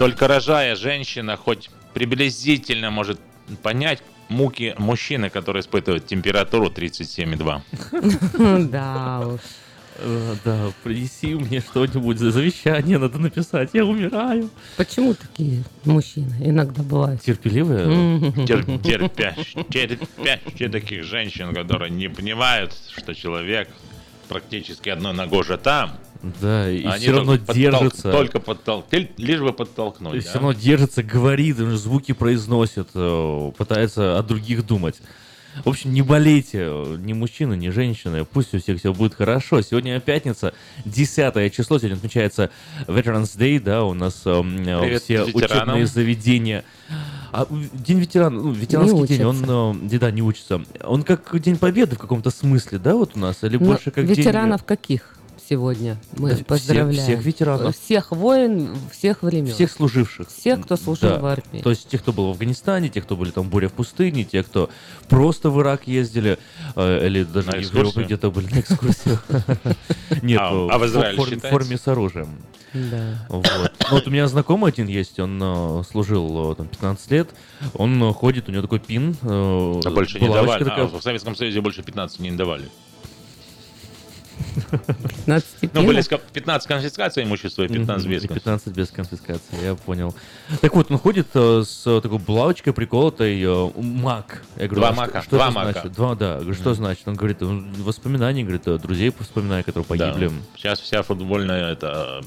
Только рожая, женщина хоть приблизительно может понять муки мужчины, который испытывает температуру 37,2. Да уж. Э, Да, принеси мне что-нибудь за завещание, надо написать. Я умираю. Почему такие мужчины иногда бывают? Терпеливые? Терпящие, терпящие таких женщин, которые не понимают, что человек практически одной ногой же там. Да, и Они все равно только подтол- держится. Только подтолкнуть, лишь бы подтолкнуть. И да? все равно держится, говорит, звуки произносит, э, пытается о других думать. В общем, не болейте, э, ни мужчины, ни женщины, пусть у всех все будет хорошо. Сегодня пятница, 10 число, сегодня отмечается Veterans Day, да, у нас э, Привет все ветеранам. учебные заведения. А День ветерана, ну, ветеранский Не день, он, учатся. э, да, не учится. Он как День Победы в каком-то смысле, да, вот у нас? Или Ну, больше как день- ветеранов каких сегодня мы Да, всех- поздравляем? всех ветеранов. Всех войн, всех времен. Всех служивших. Всех, кто служил Да. в армии. То есть тех, кто был в Афганистане, тех, кто были там буря в пустыне, тех, кто просто в Ирак ездили, э, или даже На в Европе где-то были на экскурсию. Нет, А- э, а в форме с оружием. Да. Вот. Ну, вот у меня знакомый один есть, он э, служил э, там 15 лет, он э, ходит, у него такой пин. э, А больше не давали. такая. А, в Советском Союзе больше 15 не давали. 15 Ну, были ска- 15 конфискаций имущества и 15 Мгм, без и 15 без конфискации, я понял. Так вот, он ходит э, с такой булавочкой приколотой э, мак. Я говорю, Два а мака, Что, два это мака. значит? Два, да. Что значит? Он говорит, «Ну, воспоминания, говорит, э, друзей вспоминаю, которые погибли. Сейчас вся футбольная это,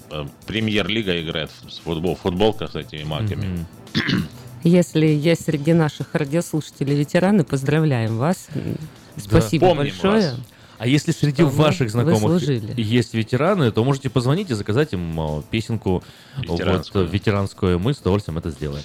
премьер-лига играет в футбол, в футболках с этими маками. Если есть среди наших радиослушателей ветераны, поздравляем вас. Спасибо Помним большое. вас. А если среди ваших знакомых есть ветераны, то можете позвонить и заказать им песенку вот, Ветеранскую. э, ветеранскую. Мы с удовольствием это сделаем.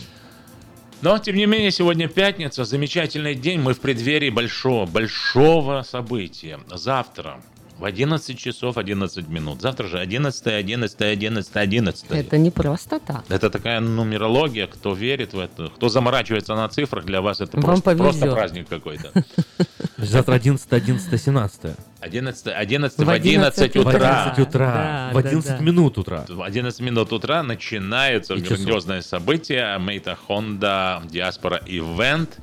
Но, тем не менее, сегодня пятница, замечательный день. Мы в преддверии большого, большого события. Завтра в 11 часов 11 минут. Завтра же 11, 11, 11, 11. Это не просто так. Это такая нумерология, кто верит в это, кто заморачивается на цифрах, для вас это Вам просто, просто праздник какой-то. Завтра 11, 11, 17. 11, 11 В в 11 11 В утра. 11 утра. В да, 11 да. минут утра. В 11 минут утра начинается грандиозное событие Мейта Honda Диаспора Ивент.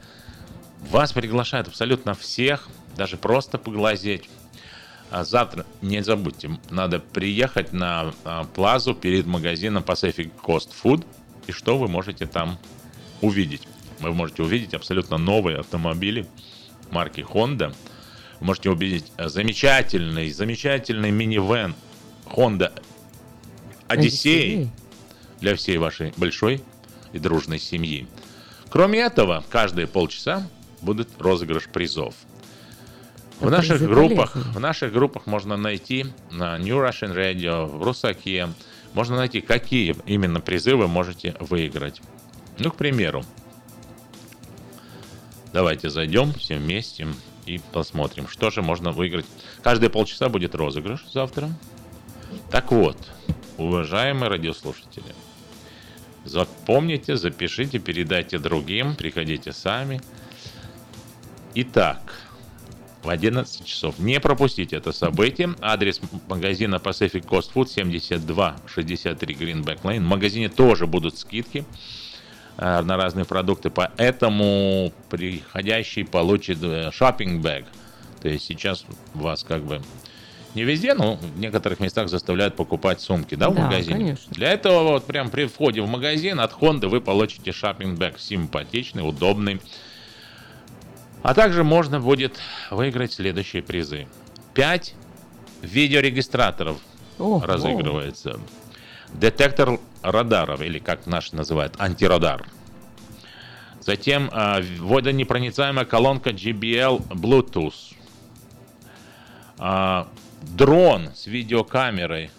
Вас приглашают абсолютно всех, даже просто поглазеть. А завтра, не забудьте, надо приехать на а, плазу перед магазином Pacific Coast Food. И что вы можете там увидеть? Вы можете увидеть абсолютно новые автомобили марки Honda. Вы можете увидеть э, замечательный, замечательный минивэн Honda Одиссей для всей вашей большой и дружной семьи. Кроме этого, каждые полчаса будет розыгрыш призов. В наших группах, в наших группах можно найти на New Russian Radio, в Русаке, можно найти, какие именно призы вы можете выиграть. Ну, к примеру, давайте зайдем все вместе и посмотрим, что же можно выиграть. Каждые полчаса будет розыгрыш завтра. Так вот, уважаемые радиослушатели, запомните, запишите, передайте другим, приходите сами. Итак, в 11 часов. Не пропустите это событие. Адрес магазина Pacific Coast Food 7263 Greenback Lane. В магазине тоже будут скидки э, на разные продукты, поэтому приходящий получит шопинг бэг. То есть сейчас вас как бы не везде, но в некоторых местах заставляют покупать сумки, да, в Да, магазине. конечно. Для этого вот прям при входе в магазин от Honda вы получите шопинг бэг симпатичный, удобный. А также можно будет выиграть следующие призы. 5 видеорегистраторов Ого. разыгрывается. Детектор радаров, или как наш называют, антирадар. Затем а, водонепроницаемая колонка JBL Bluetooth. А, дрон с видеокамерой.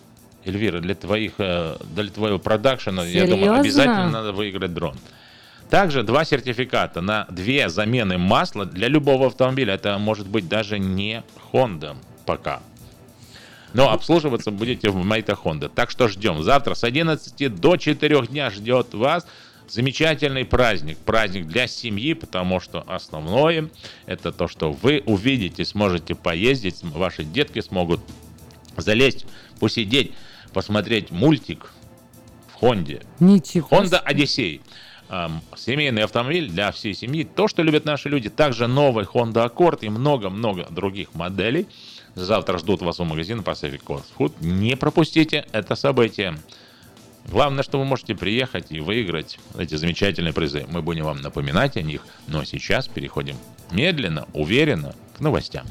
Эльвира, для, твоих, э, для твоего продакшена, я думаю, Серьезно? обязательно надо выиграть дрон. Также два сертификата на две замены масла для любого автомобиля. Это может быть даже не Honda пока. Но обслуживаться будете в Мейта Honda. Так что ждем. Завтра с 11 до 4 дня ждет вас замечательный праздник. Праздник для семьи, потому что основное это то, что вы увидите, сможете поездить, ваши детки смогут залезть, посидеть, посмотреть мультик в Хонде. Ничего. Honda Odyssey. Эм, Семейный автомобиль для всей семьи. То, что любят наши люди. Также новый Honda Accord и много-много других моделей. Завтра ждут вас у магазина Pacific Coast Food. Не пропустите это событие. Главное, что вы можете приехать и выиграть эти замечательные призы. Мы будем вам напоминать о них. Но сейчас переходим медленно, уверенно к новостям.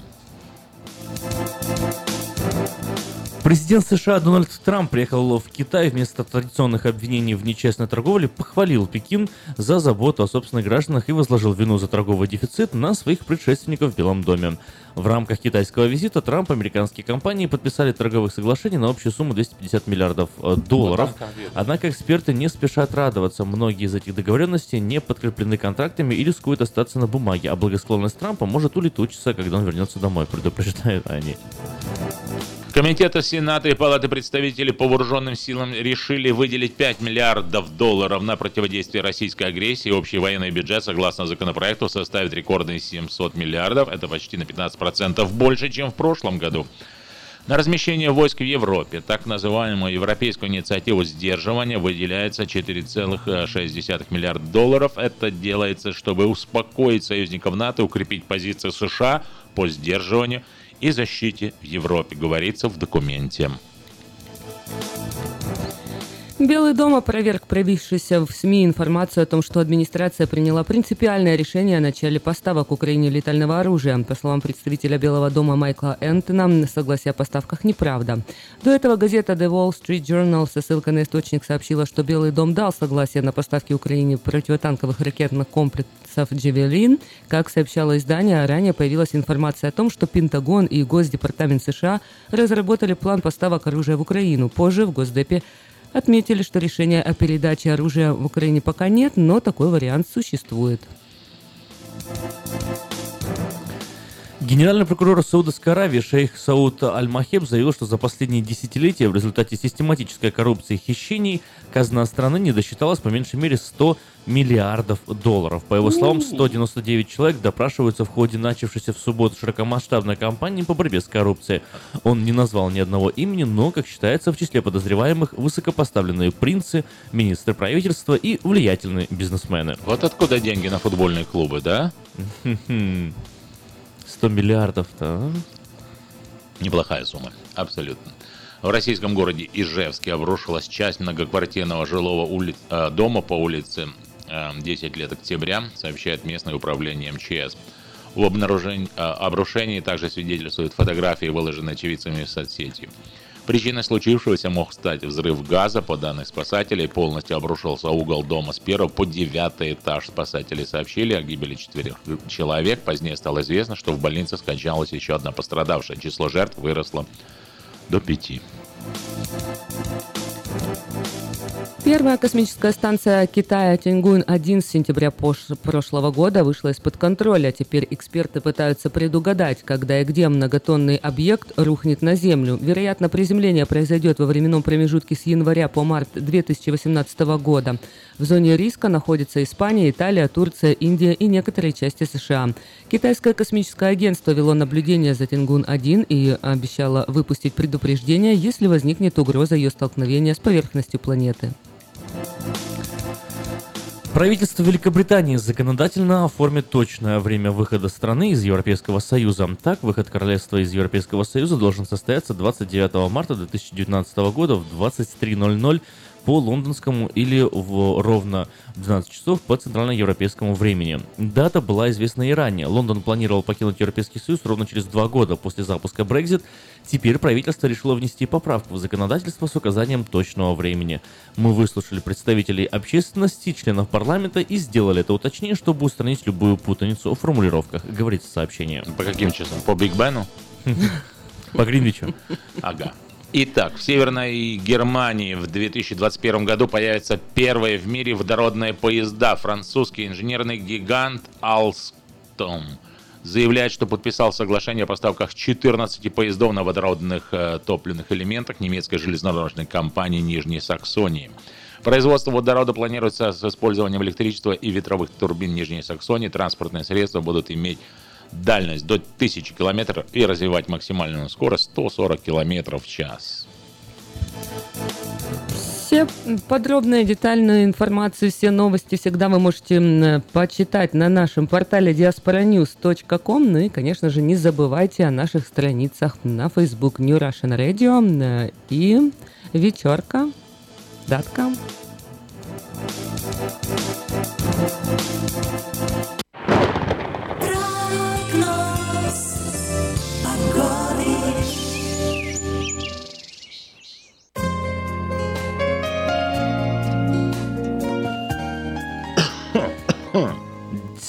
Президент США Дональд Трамп приехал в Китай вместо традиционных обвинений в нечестной торговле, похвалил Пекин за заботу о собственных гражданах и возложил вину за торговый дефицит на своих предшественников в Белом доме. В рамках китайского визита Трамп и американские компании подписали торговых соглашений на общую сумму 250 миллиардов э, долларов. Однако эксперты не спешат радоваться. Многие из этих договоренностей не подкреплены контрактами и рискуют остаться на бумаге, а благосклонность Трампа может улетучиться, когда он вернется домой, предупреждают они. Комитеты Сената и Палаты представителей по вооруженным силам решили выделить 5 миллиардов долларов на противодействие российской агрессии. Общий военный бюджет, согласно законопроекту, составит рекордные 700 миллиардов. Это почти на 15% больше, чем в прошлом году. На размещение войск в Европе, так называемую европейскую инициативу сдерживания, выделяется 4,6 миллиарда долларов. Это делается, чтобы успокоить союзников НАТО, укрепить позиции США по сдерживанию и защите в Европе, говорится в документе. Белый дом опроверг пробившуюся в СМИ информацию о том, что администрация приняла принципиальное решение о начале поставок Украине летального оружия. По словам представителя Белого дома Майкла Энтона, согласие о поставках неправда. До этого газета The Wall Street Journal со ссылкой на источник сообщила, что Белый дом дал согласие на поставки Украине противотанковых ракетных комплексов «Джевелин». Как сообщало издание, ранее появилась информация о том, что Пентагон и Госдепартамент США разработали план поставок оружия в Украину. Позже в Госдепе Отметили, что решения о передаче оружия в Украине пока нет, но такой вариант существует. Генеральный прокурор Саудовской Аравии шейх Сауд Аль-Махеб заявил, что за последние десятилетия в результате систематической коррупции и хищений казна страны не досчиталась по меньшей мере 100 миллиардов долларов. По его словам, 199 человек допрашиваются в ходе начавшейся в субботу широкомасштабной кампании по борьбе с коррупцией. Он не назвал ни одного имени, но, как считается, в числе подозреваемых высокопоставленные принцы, министры правительства и влиятельные бизнесмены. Вот откуда деньги на футбольные клубы, да? 100 миллиардов-то, а? Неплохая сумма, абсолютно. В российском городе Ижевске обрушилась часть многоквартирного жилого ули... э, дома по улице э, 10 лет октября, сообщает местное управление МЧС. В обнаружении, э, обрушении также свидетельствуют фотографии, выложенные очевидцами в соцсети. Причиной случившегося мог стать взрыв газа. По данным спасателей, полностью обрушился угол дома с первого по девятый этаж. Спасатели сообщили о гибели четверых человек. Позднее стало известно, что в больнице скончалась еще одна пострадавшая. Число жертв выросло до пяти. Первая космическая станция Китая Тяньгун-1 с сентября прошлого года вышла из-под контроля. Теперь эксперты пытаются предугадать, когда и где многотонный объект рухнет на Землю. Вероятно, приземление произойдет во временном промежутке с января по март 2018 года. В зоне риска находятся Испания, Италия, Турция, Индия и некоторые части США. Китайское космическое агентство вело наблюдение за Тянгун-1 и обещало выпустить предупреждение, если возникнет угроза ее столкновения с поверхностью планеты. Правительство Великобритании законодательно оформит точное время выхода страны из Европейского Союза. Так, выход королевства из Европейского Союза должен состояться 29 марта 2019 года в 23.00 по лондонскому или в ровно 12 часов по центральноевропейскому времени. Дата была известна и ранее. Лондон планировал покинуть Европейский Союз ровно через два года после запуска Brexit. Теперь правительство решило внести поправку в законодательство с указанием точного времени. Мы выслушали представителей общественности, членов парламента и сделали это уточнение, чтобы устранить любую путаницу в формулировках, говорится сообщение. По каким часам? По Биг Бену? По Гринвичу. Ага. Итак, в Северной Германии в 2021 году появятся первые в мире водородные поезда. Французский инженерный гигант Alstom заявляет, что подписал соглашение о поставках 14 поездов на водородных э, топливных элементах немецкой железнодорожной компании Нижней Саксонии. Производство водорода планируется с использованием электричества и ветровых турбин Нижней Саксонии. Транспортные средства будут иметь дальность до 1000 километров и развивать максимальную скорость 140 километров в час. Все подробные, детальную информацию, все новости всегда вы можете почитать на нашем портале diasporanews.com. Ну и, конечно же, не забывайте о наших страницах на Facebook New Russian Radio и вечерка. Датка. Huh.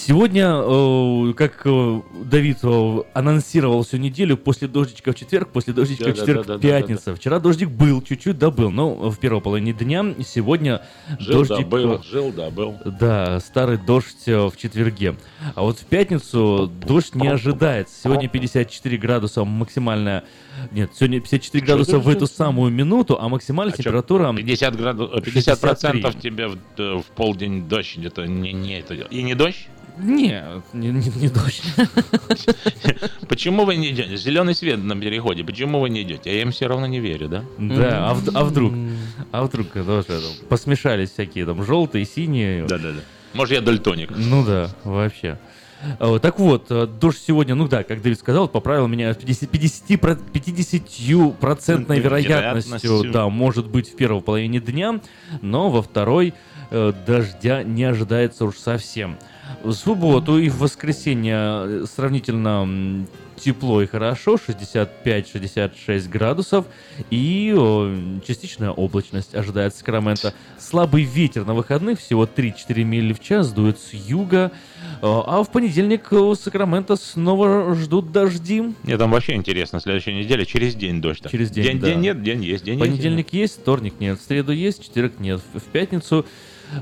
Сегодня, э, как э, Давид э, анонсировал всю неделю, после дождичка в четверг, после дождичка в четверг Да-да-да-да-да-да. пятница. Вчера дождик был, чуть-чуть добыл, но в первой половине дня. Сегодня Жил, да, дождик... был, э, жил, да, был. Да, старый дождь в четверге. А вот в пятницу дождь не ожидается. Сегодня 54 градуса максимальная... Нет, сегодня 54 Что градуса в эту самую минуту, а максимальная А температура... 50, градусов, 50 процентов 63. тебе в, в полдень дождь где-то не, не это. И не дождь? Нет, не, не- не дождь. Почему вы не идете? Зеленый свет на переходе. Почему вы не идете? Я им все равно не верю, да? Да, а, в- а вдруг? А вдруг тоже там посмешались всякие там желтые, синие. Да, да, да. Может, я дальтоник. Ну да, вообще. Э, Так вот, э, дождь сегодня, ну да, как Дэвид сказал, поправил меня, с 50, 50, про- 50 процентной вероятностью, Вероятностью. да, может быть в первой половине дня, но во второй э, дождя не ожидается уж совсем. В субботу и в воскресенье э, сравнительно тепло и хорошо, 65-66 градусов, и частичная облачность ожидается Сакраменто. Слабый ветер на выходных, всего 3-4 мили в час, дует с юга, э, а в понедельник э, Сакраменто снова ждут дожди. Мне там вообще интересно, следующей неделе через день дождь. Через день, День, да. день нет, день есть, день есть, Понедельник есть, вторник нет, в среду есть, четверг нет, в пятницу,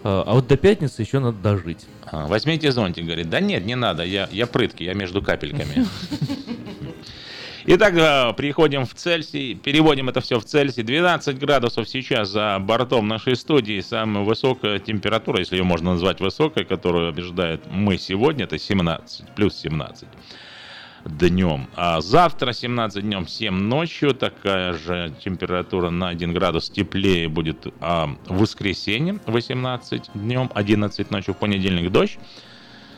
а вот до пятницы еще надо дожить. А, возьмите зонтик, говорит. Да нет, не надо, я, я прыткий, я между капельками. Итак, э, переходим в Цельсий, переводим это все в Цельсий. 12 градусов сейчас за бортом нашей студии. Самая высокая температура, если ее можно назвать высокой, которую ожидает мы сегодня, это 17, плюс 17 днем. А завтра 17 днем, 7 ночью. Такая же температура на 1 градус теплее будет а, в воскресенье 18 днем, 11 ночью, в понедельник дождь.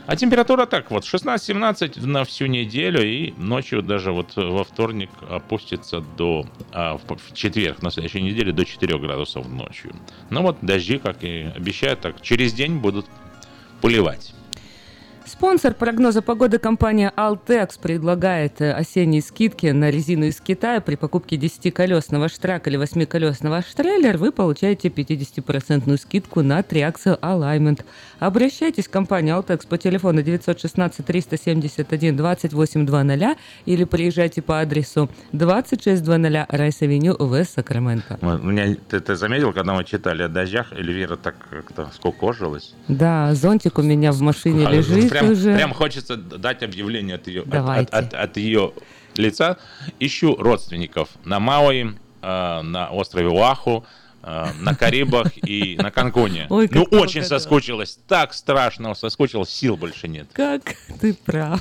А температура так вот, 16-17 на всю неделю, и ночью даже вот во вторник опустится до, а, в четверг на следующей неделе до 4 градусов ночью. Ну вот дожди, как и обещают, так через день будут поливать. Спонсор прогноза погоды компания Altex предлагает э, осенние скидки на резину из Китая. При покупке 10-колесного трака или 8-колесного трейлер вы получаете 50% скидку на three axle alignment. Обращайтесь в компанию Altex по телефону 916-371-2800 или приезжайте по адресу 2600 Rice Avenue в Сакраменто. У меня, ты, ты заметил, когда мы читали о дождях, Эльвира так как-то скукожилась? Да, зонтик у меня в машине А, лежит прям, уже. прям хочется дать объявление от ее, от, Давайте. от- от- от ее лица. Ищу родственников на Мауи, э, на острове Уаху, на Карибах и на Канкуне. Ой, ну, очень да. соскучилась, так страшно соскучилась, сил больше нет. Как ты прав.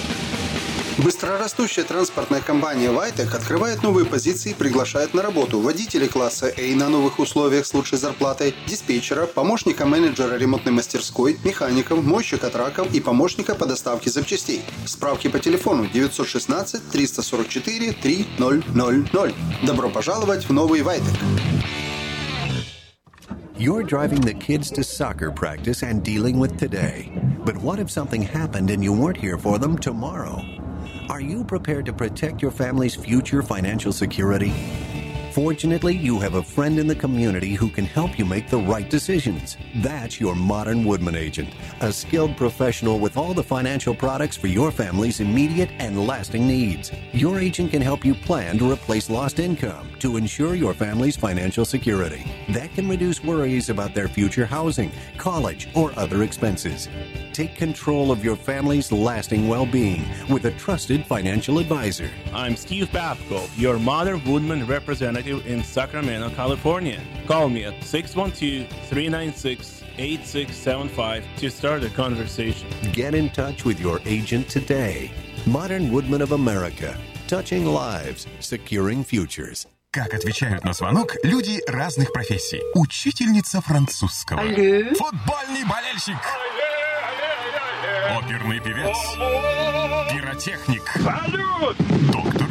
Быстрорастущая транспортная компания «Вайтек» открывает новые позиции и приглашает на работу водителей класса A на новых условиях с лучшей зарплатой, диспетчера, помощника менеджера ремонтной мастерской, механиков, мойщика траков и помощника по доставке запчастей. Справки по телефону 916 344 3000. Добро пожаловать в новый «Вайтек». You're driving the kids to soccer practice and dealing with today. But what if something happened and you weren't here for them tomorrow? Are you prepared to protect your family's future financial security? Fortunately, you have a friend in the community who can help you make the right decisions. That's your modern Woodman agent, a skilled professional with all the financial products for your family's immediate and lasting needs. Your agent can help you plan to replace lost income to ensure your family's financial security. That can reduce worries about their future housing, college, or other expenses. Take control of your family's lasting well being with a trusted financial advisor. I'm Steve Babko, your Modern Woodman representative in Sacramento, California. Call me at 612 396 8675 to start a conversation. Get in touch with your agent today. Modern Woodman of America. Touching lives, securing futures. Как отвечают на звонок люди разных профессий. Учительница французского. Футбольный болельщик. Оперный певец. Пиротехник. Доктор.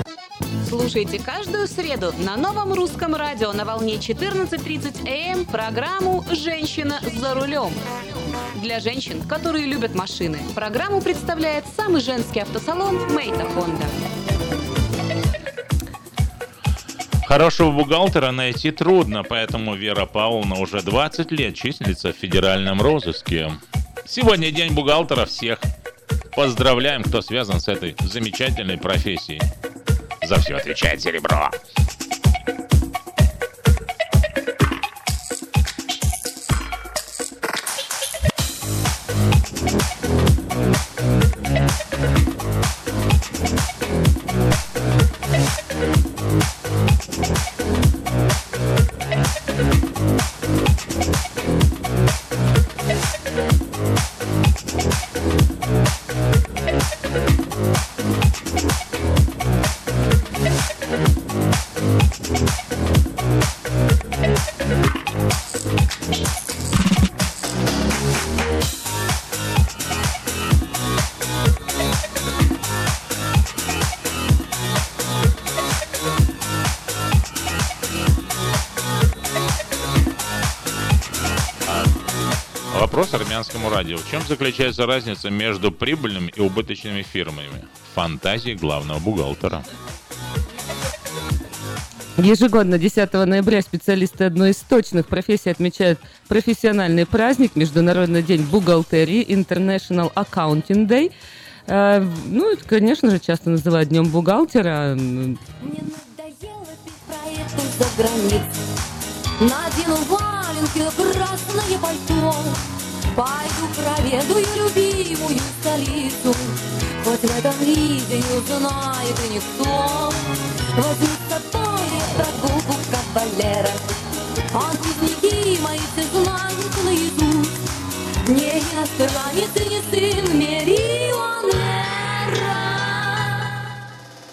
Слушайте каждую среду на новом русском радио на волне 14.30 АМ программу «Женщина за рулем». Для женщин, которые любят машины, программу представляет самый женский автосалон «Мейта Хонда». Хорошего бухгалтера найти трудно, поэтому Вера Павловна уже 20 лет числится в федеральном розыске. Сегодня день бухгалтера всех. Поздравляем, кто связан с этой замечательной профессией. За все отвечает серебро. Чем заключается разница между прибыльными и убыточными фирмами? Фантазии главного бухгалтера. Ежегодно 10 ноября специалисты одной из точных профессий отмечают профессиональный праздник Международный день бухгалтерии International Accounting Day. Э, Ну, это, конечно же, часто называют днем бухгалтера. М, за границу Надену валенки красное пальто Пойду проведаю любимую столицу. Хоть в этом виде не узнает и никто. Возьму с собой прогулку кавалера. Он кузнеки мои все знают наизусть. Не иностранец и не сын миллионера.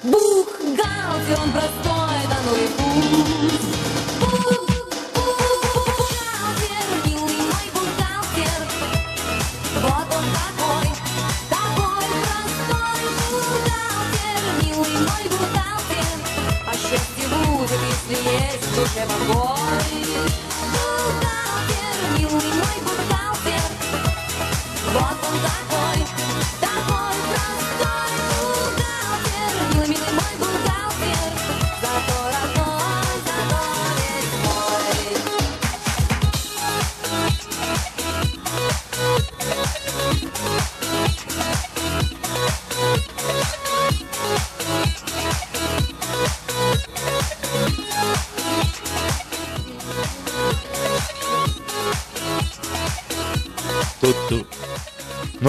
Бухгалтер, он простой, да ну и пусть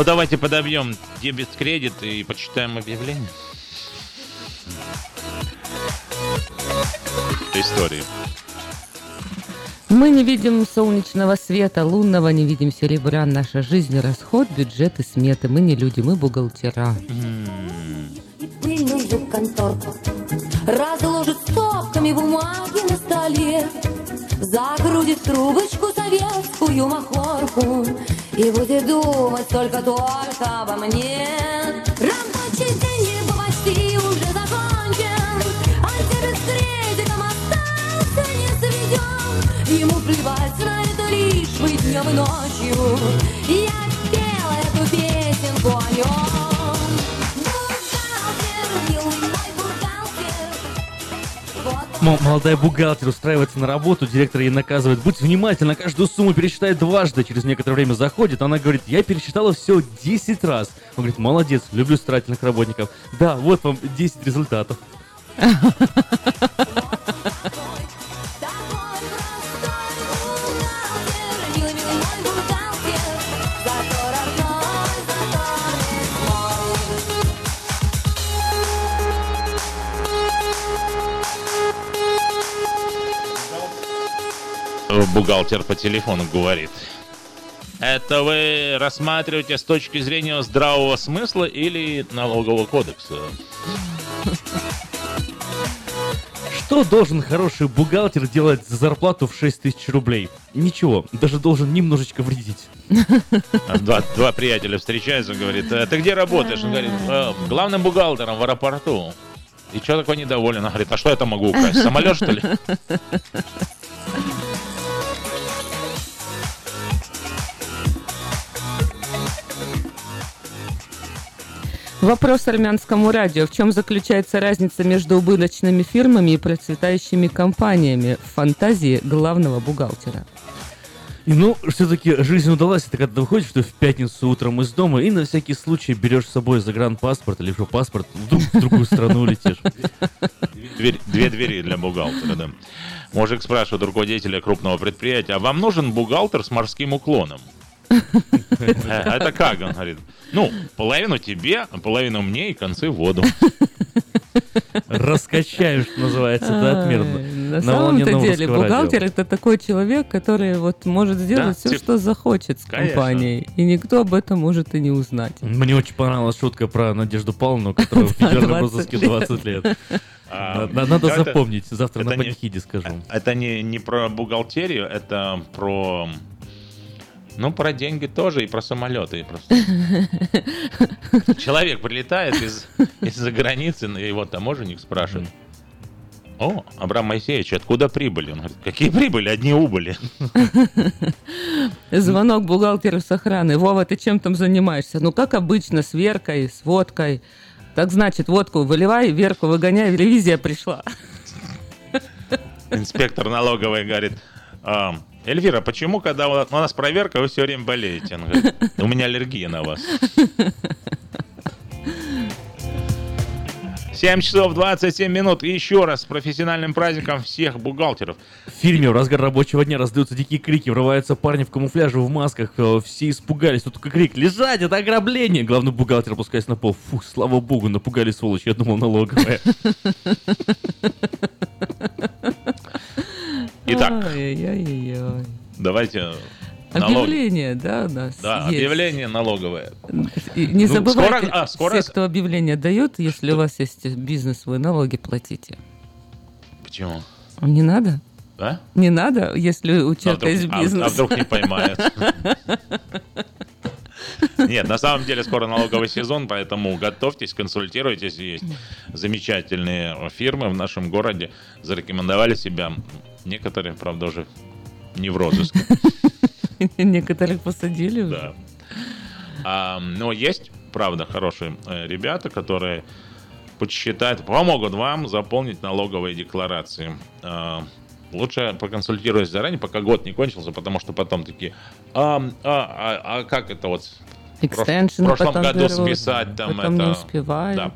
давайте подобьем дебет-кредит и почитаем объявление. Истории. Мы не видим солнечного света, лунного, не видим серебра. Наша жизнь – расход, бюджет и сметы. Мы не люди, мы бухгалтера. пыльную конторку Разложит стопками бумаги на столе Закрутит трубочку советскую махорку. И будет думать только-только обо мне. Рабочий день его почти уже закончен. Антирес кредитом остался не сведен. Ему плевать на это лишь бы днем и ночью молодая бухгалтер устраивается на работу, директор ей наказывает, будь внимательна, каждую сумму пересчитай дважды. Через некоторое время заходит, она говорит, я пересчитала все 10 раз. Он говорит, молодец, люблю старательных работников. Да, вот вам 10 результатов. бухгалтер по телефону говорит. Это вы рассматриваете с точки зрения здравого смысла или налогового кодекса? Что должен хороший бухгалтер делать за зарплату в 6 тысяч рублей? Ничего, даже должен немножечко вредить. Два, два приятеля встречаются, говорит, «Э, ты где работаешь? Он говорит, «Э, главным бухгалтером в аэропорту. И что такой недоволен? Он говорит, а что я там могу украсть? Самолет, что ли? Вопрос армянскому радио. В чем заключается разница между убыточными фирмами и процветающими компаниями в фантазии главного бухгалтера? И ну, все-таки жизнь удалась, это когда ты выходишь что в пятницу утром из дома и на всякий случай берешь с собой загранпаспорт или что паспорт, вдруг в другую страну летишь. Дверь, две двери для бухгалтера, да. Мужик спрашивает руководителя крупного предприятия, а вам нужен бухгалтер с морским уклоном? А это как? Он говорит, ну, половину тебе, а половину мне и концы в воду. Раскачаю, что называется, это отмерно. На самом-то деле бухгалтер это такой человек, который вот может сделать все, что захочет с компанией. И никто об этом может и не узнать. Мне очень понравилась шутка про Надежду Павловну, которая в федеральном розыске 20 лет. А, надо запомнить, завтра на панихиде скажу. Это не, не про бухгалтерию, это про ну, про деньги тоже и про самолеты. И просто. Человек прилетает из, из-за границы, и его таможенник спрашивает. О, Абрам Моисеевич, откуда прибыли? Он говорит, какие прибыли? Одни убыли. Звонок бухгалтеру с охраны. Вова, ты чем там занимаешься? Ну, как обычно, с Веркой, с водкой. Так значит, водку выливай, Верку выгоняй, ревизия пришла. Инспектор налоговой говорит, Эльвира, почему, когда у нас проверка, вы все время болеете? Она говорит, у меня аллергия на вас. 7 часов 27 минут. И еще раз с профессиональным праздником всех бухгалтеров. В фильме в разгар рабочего дня раздаются дикие крики, врываются парни в камуфляже, в масках. Э, все испугались. Тут только крик «Лежать! Это ограбление!» Главный бухгалтер опускаясь на пол. Фух, слава богу, напугали сволочь. Я думал, налоговая. Итак, давайте Объявление, да, у нас Да, есть. объявление налоговое. И не ну, забывайте, скоро, а, скоро... все, кто объявление дает, если Что? у вас есть бизнес, вы налоги платите. Почему? Не надо? Да? Не надо, если у человека а вдруг, есть бизнес. А, а вдруг не поймают? Нет, на самом деле скоро налоговый сезон, поэтому готовьтесь, консультируйтесь. Есть замечательные фирмы в нашем городе, зарекомендовали себя. Некоторые, правда, уже не в розыске. Некоторых посадили уже. Да. А, но есть, правда, хорошие э, ребята, которые подсчитают, помогут вам заполнить налоговые декларации. Лучше проконсультируйтесь заранее, пока год не кончился, потому что потом такие, а, а, а, а как это вот Экстеншн в прошлом году берут, списать там потом это. не успевают. Да.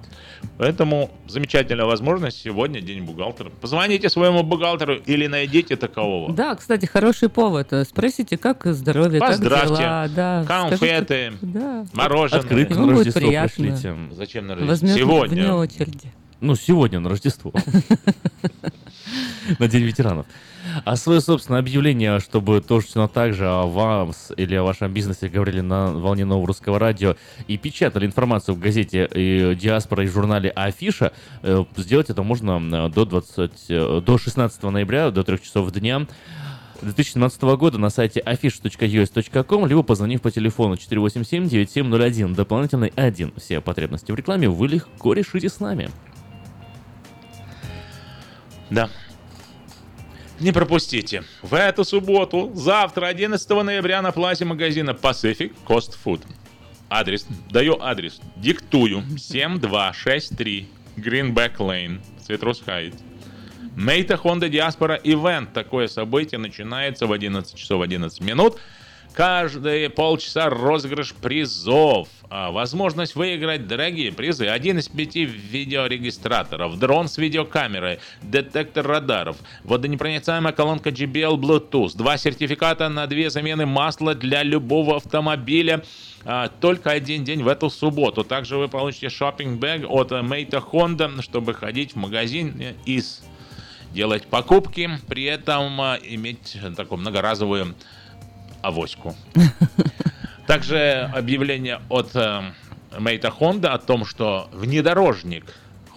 Поэтому замечательная возможность сегодня день бухгалтера. Позвоните своему бухгалтеру или найдите такового. Да, кстати, хороший повод. Спросите, как здоровье, Поздравьте. как дела. Да, конфеты, скажите, да. мороженое. Открытку на Рождество пришлите. Зачем на Рождество? Возьмет сегодня. Вне очереди. Ну, сегодня на Рождество. На День ветеранов. А свое собственное объявление, чтобы точно так же о вас или о вашем бизнесе говорили на волне нового русского радио и печатали информацию в газете и «Диаспора» и журнале «Афиша», э, сделать это можно э, до, 20, э, до 16 ноября, до 3 часов дня. 2017 года на сайте affish.us.com, либо позвонив по телефону 487-9701, дополнительный 1. Все потребности в рекламе вы легко решите с нами. Да, не пропустите. В эту субботу, завтра, 11 ноября, на платье магазина Pacific Cost Food. Адрес. Даю адрес. Диктую. 7263 Greenback Lane, Citrus Heights. Мейта Honda Diaspora Event. Такое событие начинается в 11 часов 11 минут. Каждые полчаса розыгрыш призов. А, возможность выиграть дорогие призы. Один из пяти видеорегистраторов, дрон с видеокамерой, детектор радаров, водонепроницаемая колонка JBL Bluetooth, два сертификата на две замены масла для любого автомобиля. А, только один день в эту субботу. Также вы получите шопинг-бэг от Мейта Honda, чтобы ходить в магазин и делать покупки, при этом а, иметь такую многоразовую авоську. Также объявление от э, Мейта Honda о том, что внедорожник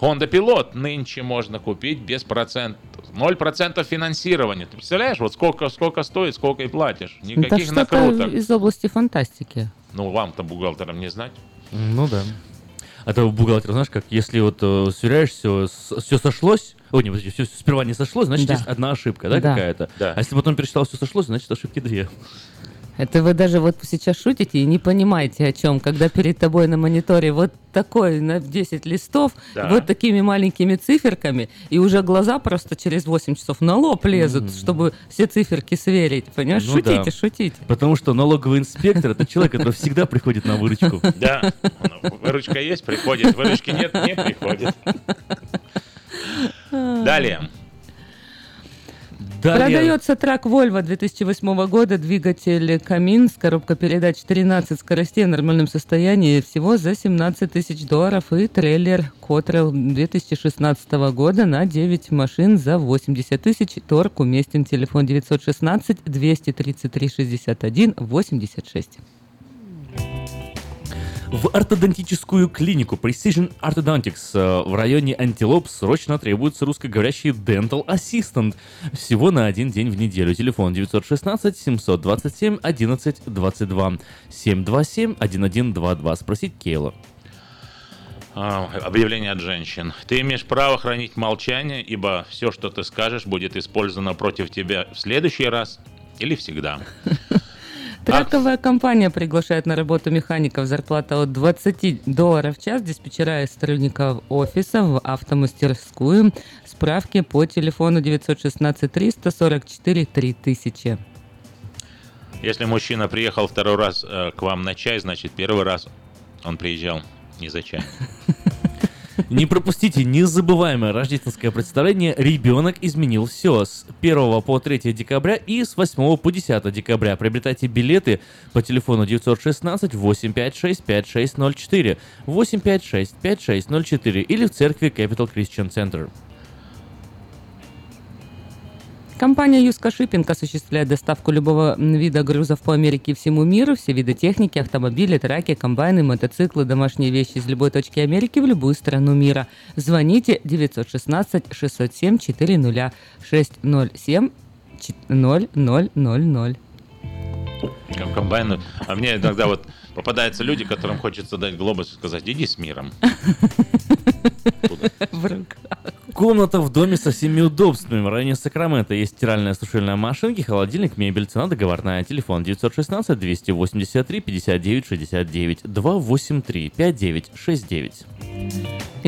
Honda Pilot нынче можно купить без процентов. 0% финансирования. Ты представляешь, вот сколько, сколько стоит, сколько и платишь. Никаких Это что-то накруток. из области фантастики. Ну, вам-то, бухгалтерам, не знать. Ну да. А то бухгалтер, знаешь, как если вот э, сверяешь все, все сошлось, о, не, подожди, все, сперва не сошлось, значит, Да. есть одна ошибка, да, Да. какая-то? Да. А если потом пересчитал, все сошлось, значит, ошибки две. Это вы даже вот сейчас шутите и не понимаете о чем, когда перед тобой на мониторе вот такой на 10 листов, Да. вот такими маленькими циферками, и уже глаза просто через 8 часов на лоб лезут, чтобы все циферки сверить. Понимаешь? Ну шутите, да. шутите. Потому что налоговый инспектор это человек, который всегда приходит на выручку. Да, выручка есть, приходит, выручки нет, не приходит. Далее. Далее. Продается трак Volvo 2008 года, двигатель Камин с коробка передач 13 скоростей в нормальном состоянии, всего за 17 тысяч долларов, и трейлер Котрел 2016 года на 9 машин за 80 тысяч. Торг уместен, телефон 916 233 61 86. В ортодонтическую клинику Precision Orthodontics э, в районе Антилоп срочно требуется русскоговорящий Dental Assistant. Всего на один день в неделю. Телефон 916 727 11 22 727 1122. Спросить Кейла. А, Объявление от женщин. Ты имеешь право хранить молчание, ибо все, что ты скажешь, будет использовано против тебя в следующий раз или всегда. Траковая компания приглашает на работу механиков. Зарплата от 20 долларов в час. Диспетчера и сотрудников офиса в автомастерскую. Справки по телефону 916 344 3000. Если мужчина приехал второй раз э, к вам на чай, значит первый раз он приезжал не за чаем. Не пропустите незабываемое рождественское представление «Ребенок изменил все» с 1 по 3 декабря и с 8 по 10 декабря. Приобретайте билеты по телефону 916 856 5604 856 5604 или в церкви Capital Christian Center. Компания Юска Шиппинг осуществляет доставку любого вида грузов по Америке и всему миру. Все виды техники, автомобили, траки, комбайны, мотоциклы, домашние вещи из любой точки Америки в любую страну мира. Звоните 916 607 400 607 0000. Ком- Комбайны. А мне иногда вот попадаются люди, которым хочется дать глобус и сказать, иди с миром. Комната в доме со всеми удобствами. В районе Сакрамента есть стиральная сушильная машинка, холодильник, мебель, цена договорная. Телефон 916 283 59 69 283 5969.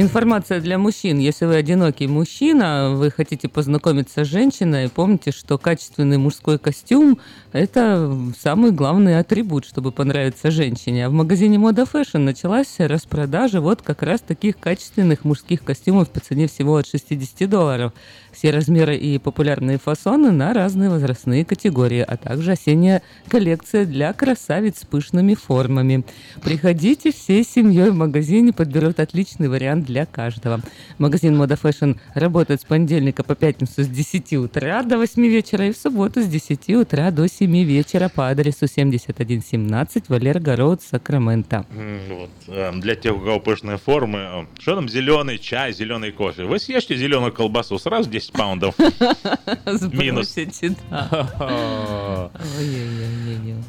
Информация для мужчин. Если вы одинокий мужчина, вы хотите познакомиться с женщиной, помните, что качественный мужской костюм – это самый главный атрибут, чтобы понравиться женщине. А в магазине Мода Fashion началась распродажа вот как раз таких качественных мужских костюмов по цене всего от 60 долларов. Все размеры и популярные фасоны на разные возрастные категории, а также осенняя коллекция для красавиц с пышными формами. Приходите всей семьей в магазине, подберут отличный вариант для каждого. Магазин Мода Fashion работает с понедельника по пятницу с 10 утра до 8 вечера и в субботу с 10 утра до 7 вечера по адресу 7117 Валерго Роуд, Сакраменто. Вот. э, Для тех, у кого пышные формы, э, что там зеленый чай, зеленый кофе. Вы съешьте зеленую колбасу, сразу 10 паундов. Минус.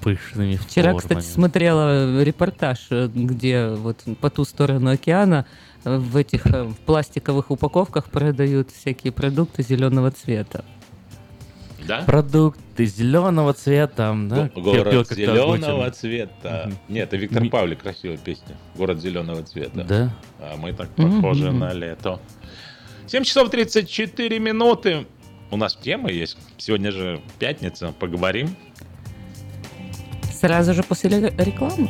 Пышными Вчера, кстати, смотрела репортаж, где вот по ту сторону океана в этих э, в пластиковых упаковках продают всякие продукты зеленого цвета. Да? Продукты зеленого цвета. Да? Го- Город Пел зеленого озвучен. цвета. Мгм. Нет, это Виктор Ми- Павлик, красивая песня. Город зеленого цвета. Да? А мы так похожи мгм. на лето. 7 часов 34 минуты. У нас тема есть. Сегодня же пятница. Поговорим. Сразу же после рекламы.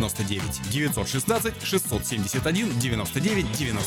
916 671 99 99.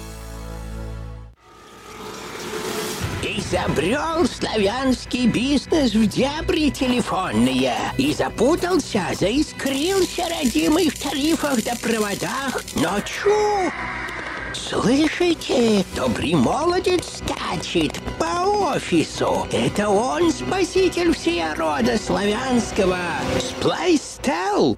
Изобрел славянский бизнес в дебри телефонные и запутался, заискрился родимый в тарифах да проводах. Но чу! Слышите? Добрый молодец скачет по офису. Это он спаситель всея рода славянского. Сплайстел.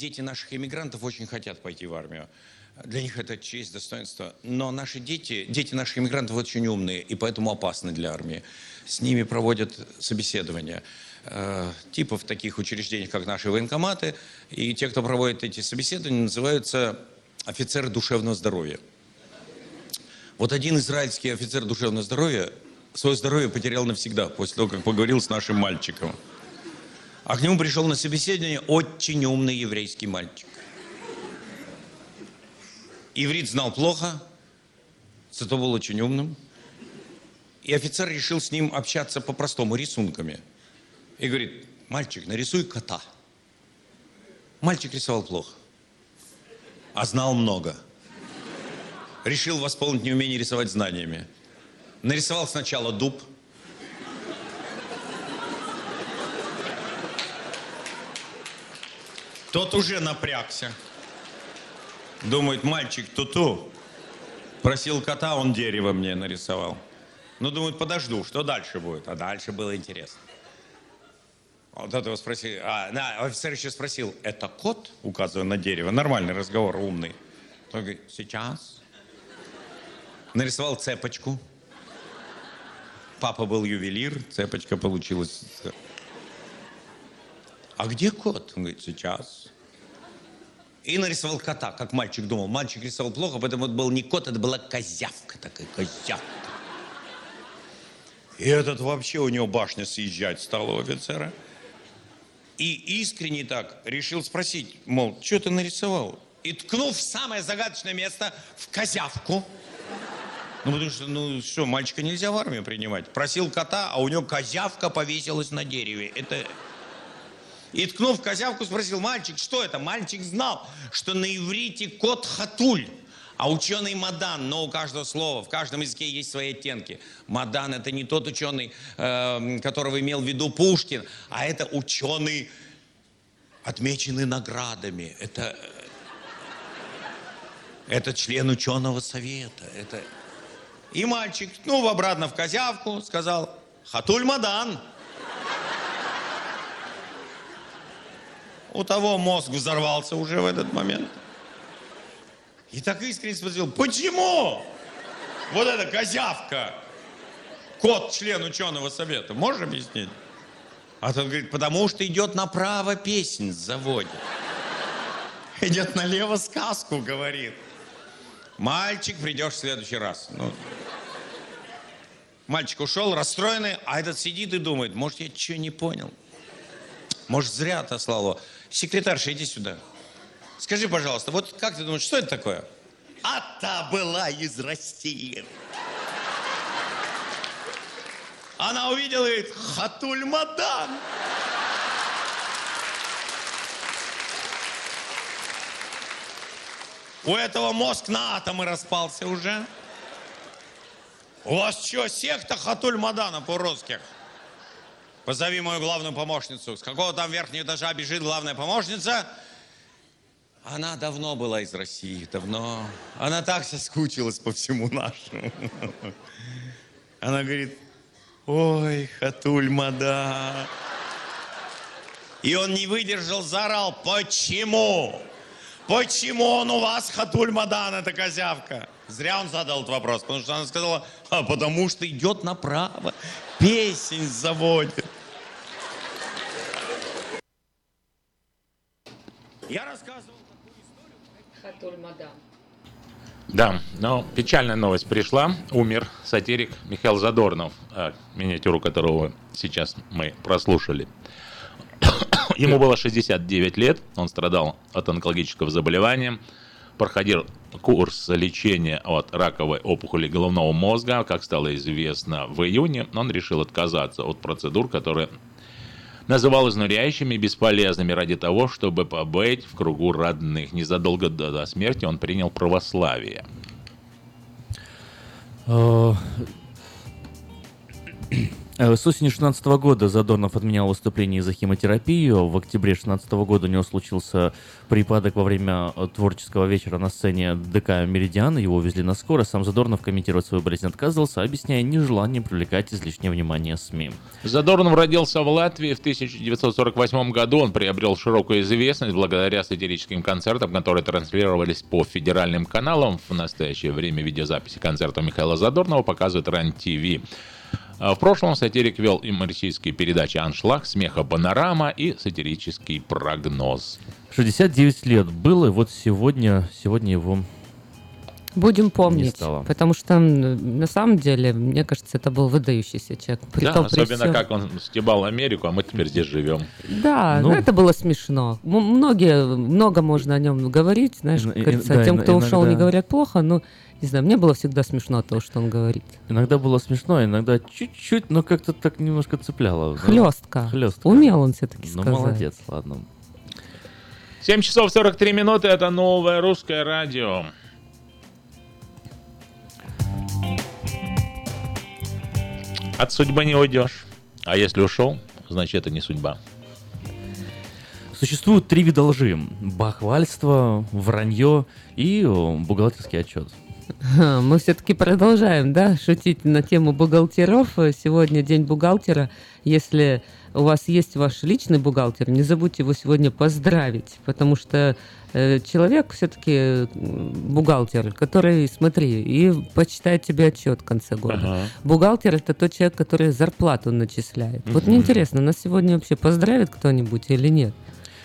Дети наших иммигрантов очень хотят пойти в армию. Для них это честь, достоинство. Но наши дети, дети наших иммигрантов очень умные и поэтому опасны для армии. С ними проводят собеседования э, типа в таких учреждениях, как наши военкоматы. И те, кто проводит эти собеседования, называются офицеры душевного здоровья. Вот один израильский офицер душевного здоровья свое здоровье потерял навсегда после того, как поговорил с нашим мальчиком. А к нему пришел на собеседование очень умный еврейский мальчик. Иврит знал плохо, зато был очень умным. И офицер решил с ним общаться по-простому, рисунками. И говорит, мальчик, нарисуй кота. Мальчик рисовал плохо, а знал много. Решил восполнить неумение рисовать знаниями. Нарисовал сначала дуб, Тот уже напрягся. Думает, мальчик туту. Просил кота, он дерево мне нарисовал. Ну, думает, подожду, что дальше будет? А дальше было интересно. Вот этого спросил, а, да, офицер еще спросил, это кот, указывая на дерево, нормальный разговор, умный. Он говорит, сейчас. Нарисовал цепочку. Папа был ювелир, цепочка получилась. А где кот? Он говорит, сейчас. И нарисовал кота, как мальчик думал. Мальчик рисовал плохо, поэтому это был не кот, это была козявка такая, козявка. И этот вообще у него башня съезжать стала у офицера. И искренне так решил спросить, мол, что ты нарисовал? И ткнув в самое загадочное место, в козявку. Ну, потому что, ну, что, мальчика нельзя в армию принимать. Просил кота, а у него козявка повесилась на дереве. Это... И ткнув козявку, спросил, мальчик, что это? Мальчик знал, что на иврите кот хатуль. А ученый Мадан, но у каждого слова, в каждом языке есть свои оттенки. Мадан это не тот ученый, э, которого имел в виду Пушкин, а это ученый, отмеченный наградами. Это, это член ученого совета. Это... И мальчик, ну, обратно в козявку, сказал, Хатуль Мадан. У того мозг взорвался уже в этот момент. И так искренне спросил, почему? Вот эта козявка, кот, член ученого совета, можешь объяснить? А тот говорит, потому что идет направо песнь заводит. Идет налево сказку говорит. Мальчик, придешь в следующий раз. Ну, мальчик ушел, расстроенный, а этот сидит и думает, может, я что не понял? Может, зря отослал его. Секретарша, иди сюда. Скажи, пожалуйста, вот как ты думаешь, что это такое? А та была из России. Она увидела и говорит, Хатуль Мадан. У этого мозг на атомы распался уже. У вас что, секта Хатуль Мадана по-русски? Позови мою главную помощницу. С какого там верхнего этажа бежит главная помощница? Она давно была из России, давно. Она так соскучилась по всему нашему. Она говорит, ой, Хатуль Мада. И он не выдержал, заорал, почему? Почему он у вас, Хатуль Мадан, эта козявка? Зря он задал этот вопрос, потому что она сказала, а потому что идет направо, песень заводит. Я рассказывал Хатуль Мадан. Да, но печальная новость пришла. Умер сатирик Михаил Задорнов, э, миниатюру которого сейчас мы прослушали. Ему было 69 лет, он страдал от онкологического заболевания, проходил курс лечения от раковой опухоли головного мозга. Как стало известно в июне, он решил отказаться от процедур, которые называл изнуряющими и бесполезными ради того, чтобы побыть в кругу родных. Незадолго до, до смерти он принял православие. Э, С осени 16 года Задорнов отменял выступление из-за химиотерапии. В октябре 16 года у него случился припадок во время э, творческого вечера на сцене ДК «Меридиан». Его увезли на скоро. Сам Задорнов комментировать свою болезнь отказывался, объясняя нежелание привлекать излишнее внимание СМИ. Задорнов родился в Латвии в 1948 году. Он приобрел широкую известность благодаря сатирическим концертам, которые транслировались по федеральным каналам. В настоящее время видеозаписи концерта Михаила Задорнова показывает РАН-ТВ. А В прошлом сатирик вел юмористические передачи «Аншлаг», «Смеха Панорама» и сатирический прогноз. 69 лет было, и вот сегодня, сегодня его Будем помнить, стало. потому что на самом деле, мне кажется, это был выдающийся человек. При Да, том, особенно всем. как он стебал Америку, а мы теперь здесь живем. Да, Ну. ну, это было смешно. М- Многие, много можно о нем говорить, знаешь, как И- и- говорится, да, тем, кто ушел, не иногда- говорят плохо, но, не знаю, мне было всегда смешно от того, что он говорит. Иногда было смешно, иногда чуть-чуть, но как-то так немножко цепляло. Хлестко. Хлестко. Умел он все-таки Ну, сказать. молодец, ладно. 7 часов 43 минуты, это новое русское радио. От судьбы не уйдешь. А если ушел, значит это не судьба. Существуют три вида лжи. Бахвальство, вранье и о, бухгалтерский отчет. Мы все-таки продолжаем, да, шутить на тему бухгалтеров. Сегодня день бухгалтера. Если у вас есть ваш личный бухгалтер, не забудьте его сегодня поздравить, потому что э, человек все-таки бухгалтер, который, смотри, и почитает тебе отчет в конце года. Ага. Бухгалтер это тот человек, который зарплату начисляет. Вот мне интересно, нас сегодня вообще поздравит кто-нибудь или нет?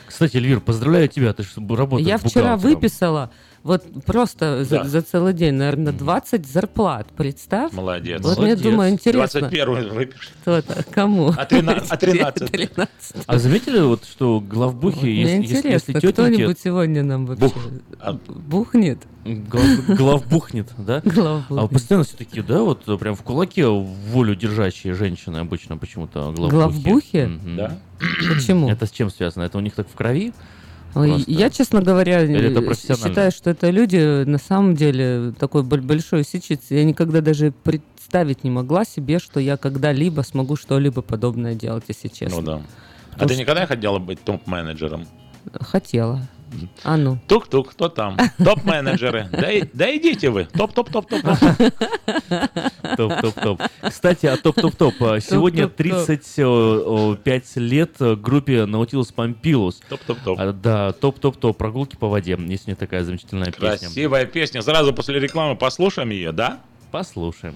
Кстати, Эльвир, поздравляю тебя, ты же работаешь Я вчера выписала Вот просто за, Да. за целый день, наверное, 20 зарплат. Представь. Молодец. Вот мне, думаю, интересно. 21 выпишешь. Кто-то, кому? А 13? А 13? 13. А заметили, вот, что главбухи, Мне если, интересно, если тетеньки... кто-нибудь сегодня нам вообще Бух. А- бухнет? Глав, главбухнет, да? Главбухнет. А постоянно все такие, да, вот прям в кулаке волю держащие женщины обычно почему-то главбухи. Главбухи? Да? Почему? Это с чем связано? Это у них так в крови? Просто? Я, честно говоря, э, считаю, что это люди на самом деле такой боль- большой сечец. Я никогда даже представить не могла себе, что я когда-либо смогу что-либо подобное делать, если честно. Ну да. А Потому ты что- никогда хотела быть топ-менеджером? Хотела. А ну. Тук-тук, кто там? Топ-менеджеры. Да, идите вы. Топ-топ-топ-топ. Топ-топ-топ. Кстати, о топ-топ-топ. А, Сегодня Топ-топ-топ. 35 лет э, группе Nautilus Pompilus. Топ-топ-топ. А, Да, топ-топ-топ. Прогулки по воде. Есть у нее такая замечательная песня. Красивая песня. Сразу после рекламы послушаем ее, да? Послушаем.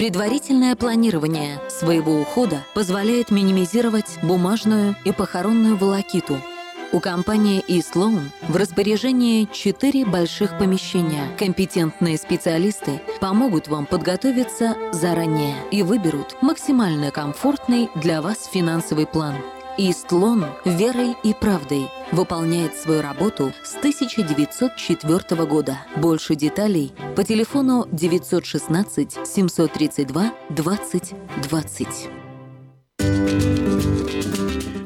Предварительное планирование своего ухода позволяет минимизировать бумажную и похоронную волокиту. У компании Loan в распоряжении четыре больших помещения. Компетентные специалисты помогут вам подготовиться заранее и выберут максимально комфортный для вас финансовый план. Loan верой и правдой выполняет свою работу с 1904 года. Больше деталей по телефону 916 732 20 20.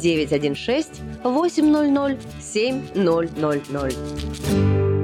916 800 7000.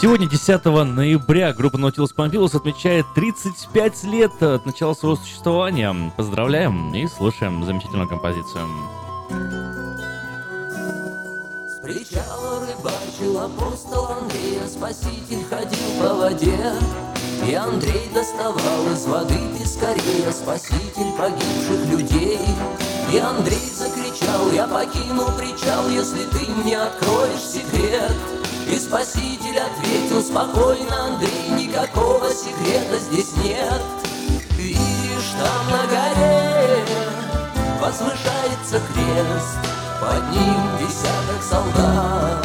Сегодня, 10 ноября, группа Nautilus Pompilus отмечает 35 лет от начала своего существования. Поздравляем и слушаем замечательную композицию. С причала рыбачил апостол Андрей, а спаситель ходил по воде. И Андрей доставал из воды пескарей, а спаситель погибших людей. И Андрей закричал, я покину причал, если ты мне откроешь секрет. И спаситель ответил спокойно, Андрей, никакого секрета здесь нет. Видишь, там на горе возвышается крест, под ним десяток солдат,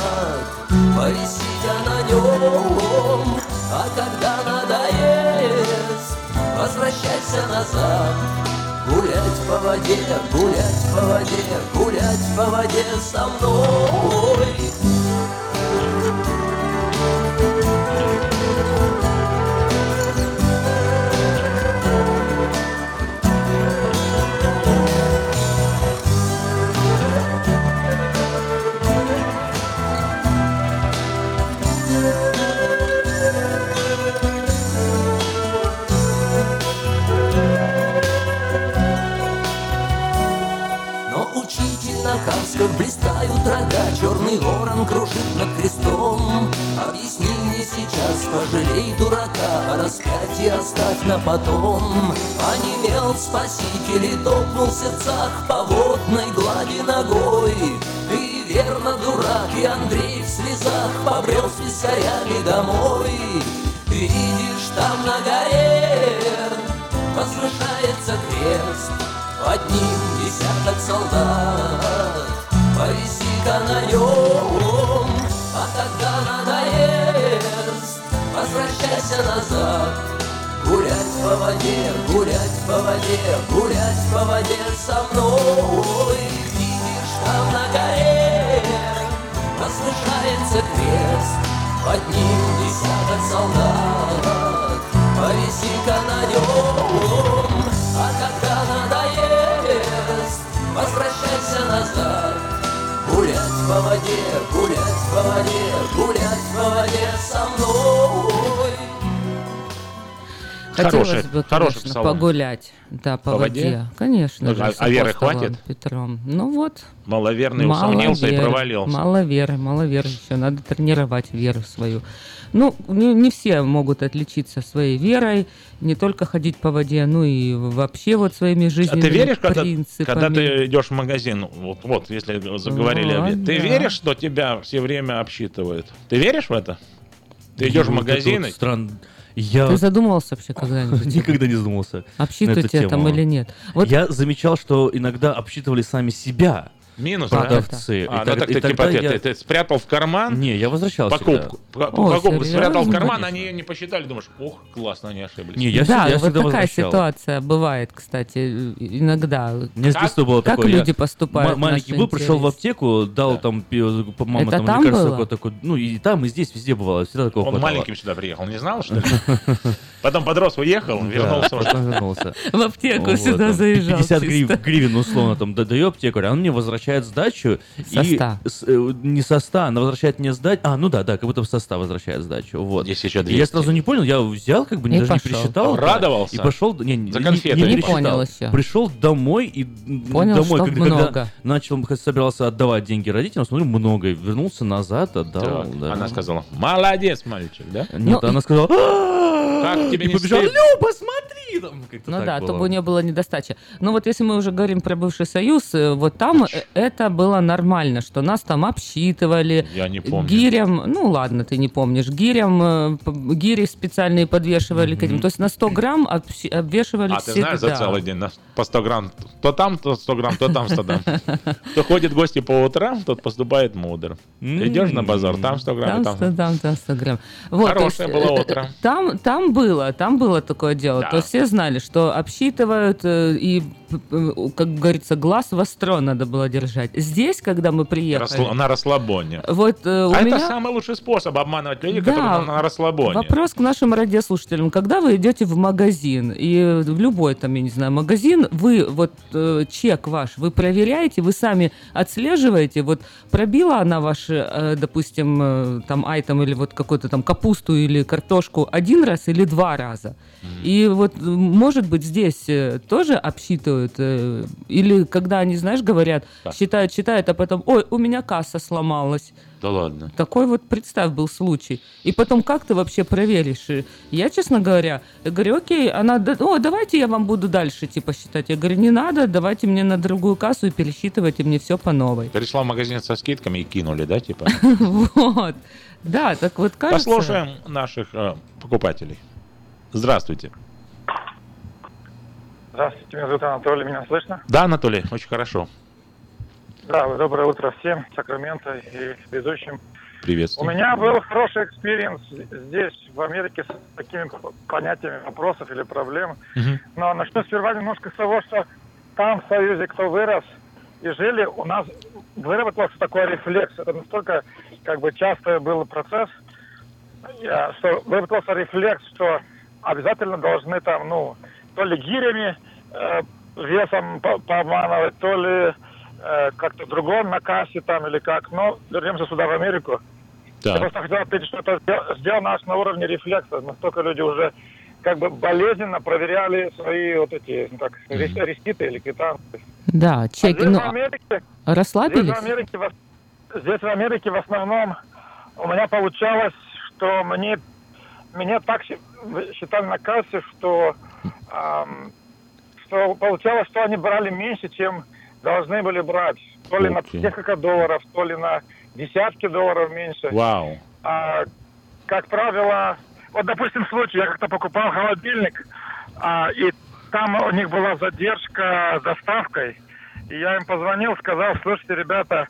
повисить на нем, а когда надоест, возвращайся назад. Гулять по воде, гулять по воде, гулять по воде со мной. На касках блистают рога, Черный ворон кружит над крестом. Объясни мне сейчас, пожалей дурака, распятие оставь на потом. Онемел спаситель и топнул в сердцах По водной глади ногой. Ты верно дурак, и Андрей в слезах Побрел с писарями домой. Видишь, там на горе возвышается крест, под ним десяток солдат, повиси-ка на нем, а когда надоест, возвращайся назад. Гулять по воде, гулять по воде, гулять по воде со мной. Видишь, там на горе возвышается крест, под ним десяток солдат, повиси-ка на нем, а когда надоест, возвращайся назад. Гулять по воде, гулять по воде, гулять по воде со мной. Хотелось Хороший- бы, хороший конечно, псалом. погулять. Да, по, По воде. воде? Конечно Ну, же, а- а веры хватит? Петром. Ну вот. Маловерный мало усомнился и веры, провалился. Мало веры, мало веры еще. Надо тренировать веру свою. Ну, не, не все могут отличиться своей верой, не только ходить по воде, ну и вообще вот своими А жизненными ты веришь, когда, принципами. когда ты идешь в магазин, вот, вот если заговорили об Вот, этом, ты да. веришь, что тебя все время обсчитывают? Ты веришь в это? Ты идешь в Вот это магазин вот и... Я Ты задумывался вообще когда-нибудь? никогда не задумывался. Обсчитывать тебя там или нет? Вот- Я замечал, что иногда обсчитывали сами себя. Минус, да? продавцы. А, И ну так и ты, типа, я- ты- ты спрятал в карман Не, я возвращал покупку. О, покупку спрятал в карман, они не посчитали, думаешь, ох, классно, они ошиблись. Не, я да, я вот всегда такая возвращал. ситуация бывает, кстати, иногда. Меня с детства было как такое. люди я поступают? ма- Маленький был, наш пришел в интерес? аптеку, дал там, пи- мама Это там, там лекарство было? такое, такое, ну и там, и здесь, везде бывало, всегда такого Он хватало. маленьким сюда приехал, не знал, что ли? Потом подрос, уехал, Да, вернулся. уже. вернулся. В аптеку сюда там заезжал 50 чисто. грив- гривен, условно, там, да- даю аптекарь, а он мне возвращает сдачу. Со и ста. с- э, не со 100, она возвращает мне сдачу. А, ну да, да, как будто со 100 возвращает сдачу. Вот. Здесь еще И 200. я сразу не понял, я взял, как бы, И даже пошел. не пересчитал. да, Радовался? И пошел, не, не, За не- конфеты не, не пересчитал. понял еще. Пришел домой и Понял, домой, что когда, много. когда начал, собирался отдавать деньги родителям, смотрю, много. И Вернулся назад, отдал. Так, да. Она сказала, молодец, мальчик, да? Нет, Ну, она сказала! Как тебе и не побежал? Люба, смотри! Там Ну да, было. то бы не было недостачи. Но вот если мы уже говорим про бывший союз, вот там э, это было нормально, что нас там обсчитывали. Я не помню. Гирям, ну ладно, ты не помнишь, гирям, э, гири специальные подвешивали к этим. То есть на 100 грамм обвешивали А ты всегда. знаешь, за целый день на- по 100 грамм, то там, то 100 грамм, то там 100 грамм. Кто ходит в гости по утрам, тот поступает мудр. Ты идешь на базар, там 100 грамм, Там и там... 100, там, там 100 грамм. Вот, то Хорошее было э, утро. Там, там было, там было такое дело. Да. То все знали, что обсчитывают, э, и как говорится, глаз востро надо было держать. Здесь, когда мы приехали... Рассло- На расслабоне. Вот э, у а меня... это самый лучший способ обманывать людей, Да. которые на, на расслабоне. Вопрос к нашим радиослушателям. Когда вы идете в магазин, и в любой там, я не знаю, магазин, вы вот э, чек ваш, вы проверяете, вы сами отслеживаете, вот пробила она ваш, э, допустим, э, там айтем или вот какую-то там капусту или картошку один раз или два раза. И вот, может быть, здесь э, тоже обсчитывают, э, или когда они, знаешь, говорят, Так. считают, считают, а потом, ой, у меня касса сломалась. Да ладно. Такой вот, представь, был случай. И потом, как ты вообще проверишь? И Я, честно говоря, говорю, окей, она, о, давайте я вам буду дальше, типа, считать. Я говорю, не надо, давайте мне на другую кассу и пересчитывайте мне все по новой. Перешла в магазин со скидками и кинули, да, типа? Вот. Да, так вот кажется... Послушаем наших э, покупателей. Здравствуйте. Здравствуйте, меня зовут Анатолий, меня слышно? Да, Анатолий, очень хорошо. Да, доброе утро всем, Сакраменто и ведущим. У Приветствую. меня был хороший experience здесь, в Америке, с такими понятиями вопросов или проблем. Мгм. Но начну сперва немножко с того, что там, в Союзе, кто вырос и жили, у нас выработался такой рефлекс. Это настолько как бы частый был процесс, я- что выработался рефлекс, что обязательно должны там, ну, то ли гирями э, весом по- пообманывать, то ли э, как-то другом на кассе там или как. Но вернемся сюда, в Америку. Я Так. просто хотел отметить, что это сдел- сделано аж на уровне рефлекса. Настолько люди уже как бы болезненно проверяли свои вот эти, ну, как, рес- реситы или квитанции. Да, А чеки, здесь ну, в Америке, расслабились? Здесь в, Америке, здесь в Америке в основном у меня получалось, что мне, мне так считали на кассе, что, ам, что получалось, что они брали меньше, чем должны были брать. То ли на Окей. несколько долларов, то ли на десятки долларов меньше. Вау. А, как правило, вот, допустим, случай, я как-то покупал холодильник, а, и там у них была задержка с доставкой. И я им позвонил, сказал, слушайте, ребята,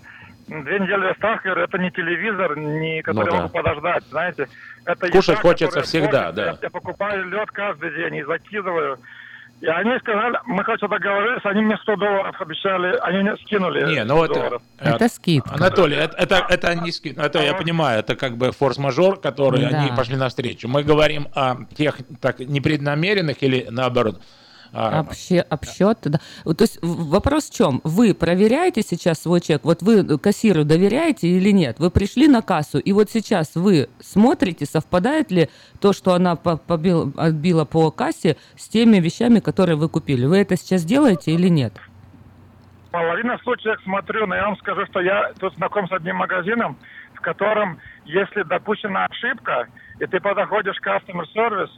две недели доставки, это не телевизор, не который Ну да. могу подождать, знаете. Это Кушать еда, хочется всегда, портится. да. Я покупаю лед каждый день и закидываю. И они сказали, мы, короче, договорились, они мне 100 долларов обещали, они мне скинули Не, ну 100 это... Это скидка. Анатолий, это, это, это не скидка. Это я понимаю, это как бы форс-мажор, который Да. они пошли навстречу. Мы говорим о тех так непреднамеренных или наоборот. А, Вообще обсчет, да. То есть вопрос в чем? Вы проверяете сейчас свой чек? Вот вы кассиру доверяете или нет? Вы пришли на кассу, и вот сейчас вы смотрите, совпадает ли то, что она по- побил- отбила по кассе, с теми вещами, которые вы купили? Вы это сейчас делаете или нет? Половина случаев смотрю, но я вам скажу, что я тут знаком с одним магазином, в котором, если допущена ошибка, и ты подходишь к customer service,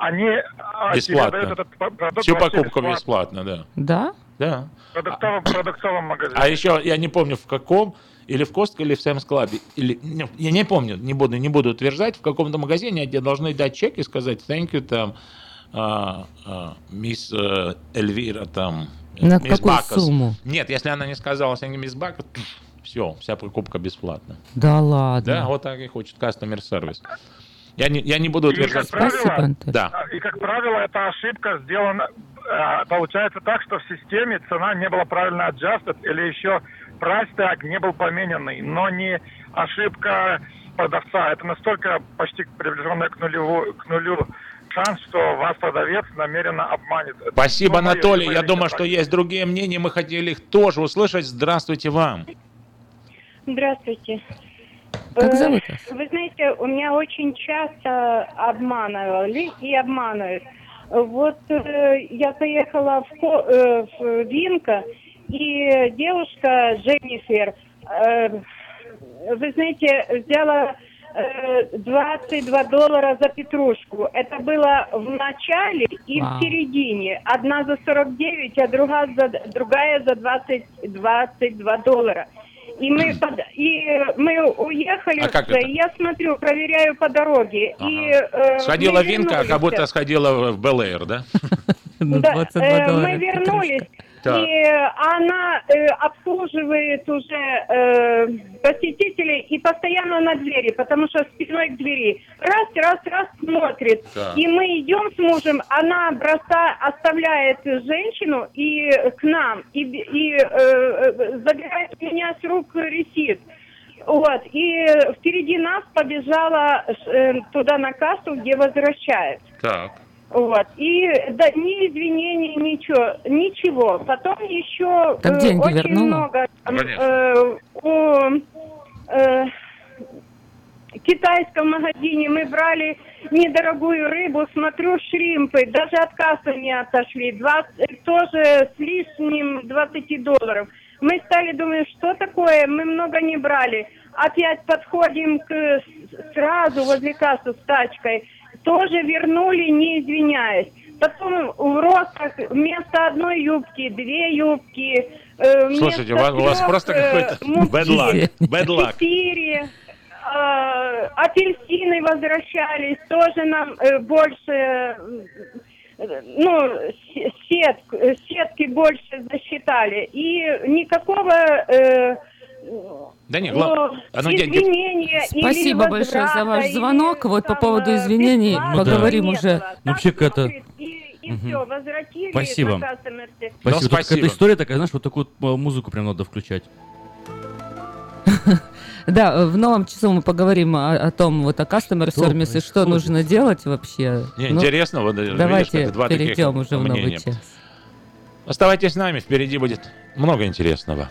они а, тебе Бесплатно. этот продукт Всю покупку бесплатно. бесплатно, да. Да? Да. В продуктовом, продуктовом магазине. А еще я не помню в каком, или в Костко, или в Сэмс Клабе, или не, я не помню, не буду, не буду утверждать, в каком-то магазине где должны дать чек и сказать thank you там, а, а, мисс э, Эльвира там. э, На мисс какую Бакас. сумму? Нет, если она не сказала thank you, мисс Бакас, все, вся покупка бесплатна. Да ладно. Да, вот так и хочет customer сервис. Я не, я не буду И, как утверждать. правило, Да. а, и, как правило, эта ошибка сделана, а, получается так, что в системе цена не была правильно adjusted, или еще price tag не был помененный, но не ошибка продавца. Это настолько почти приближенная к, нулеву, к нулю шанс, что вас продавец намеренно обманет. Спасибо, моё Анатолий. Я думаю, так. что есть другие мнения. Мы хотели их тоже услышать. Здравствуйте вам. Здравствуйте. Как Э, зовут вас? Вы знаете, у меня очень часто обманывали и обманывают. Вот э, я поехала в, Ко- э, в Винко, и девушка Дженнифер, э, вы знаете, взяла э, 22 доллара за петрушку. Это было в начале и Вау. в середине. Одна за 49, а другая за, другая за 20, 22 доллара. И мы, под- и мы уехали, А как это? и я смотрю, проверяю по дороге. И, э, Сходила Винка, а как будто сходила в Бел-Эйр, да? Да, э, мы вернулись, Так. И она э, обслуживает уже э, посетителей и постоянно на двери, потому что спиной к двери. Раз, раз, раз смотрит. Так. И мы идем с мужем, она броса, оставляет женщину и к нам, и, и э, забирает меня с рук ресит. Вот, и впереди нас побежала э, туда на кассу, где возвращает. Так. Вот. И да, ни извинений, ничего, ничего. Потом еще Так э, деньги очень вернула? много э, у э, китайском магазине мы брали недорогую рыбу, смотрю, шримпы, даже от кассы не отошли, 20, тоже с лишним 20 долларов. Мы стали думать, что такое, мы много не брали. Опять подходим к сразу возле кассы с тачкой, тоже вернули, не извиняясь. Потом в ростах вместо одной юбки две юбки. э, Слушайте, у вас, у вас просто э, какой-то bad luck. Bad luck. Четыре. э, апельсины возвращались, тоже нам э, больше, э, ну, с- сет, сетки больше засчитали. И никакого... э, Да не, ну, гла- ну, деньги- извинения или Спасибо большое за ваш звонок. Вот по поводу извинений Ну да. поговорим не уже. было. Ну, вообще какая-то... И все, возвратили Спасибо. Спасибо. Тут спасибо. какая-то история такая, знаешь, вот такую э, музыку прям надо включать. Да, в новом часу мы поговорим о, о том, вот о customer Что service, и что нужно делать вообще. Не, Ну, интересно, вот видишь, Давайте как два таких перейдем уже в новый час. Оставайтесь с нами, впереди будет много интересного.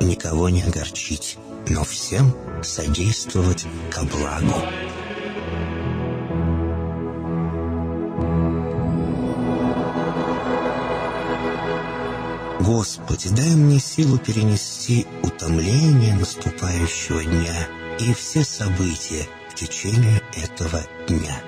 никого не огорчить, но всем содействовать ко благу. Господи, дай мне силу перенести утомление наступающего дня и все события в течение этого дня.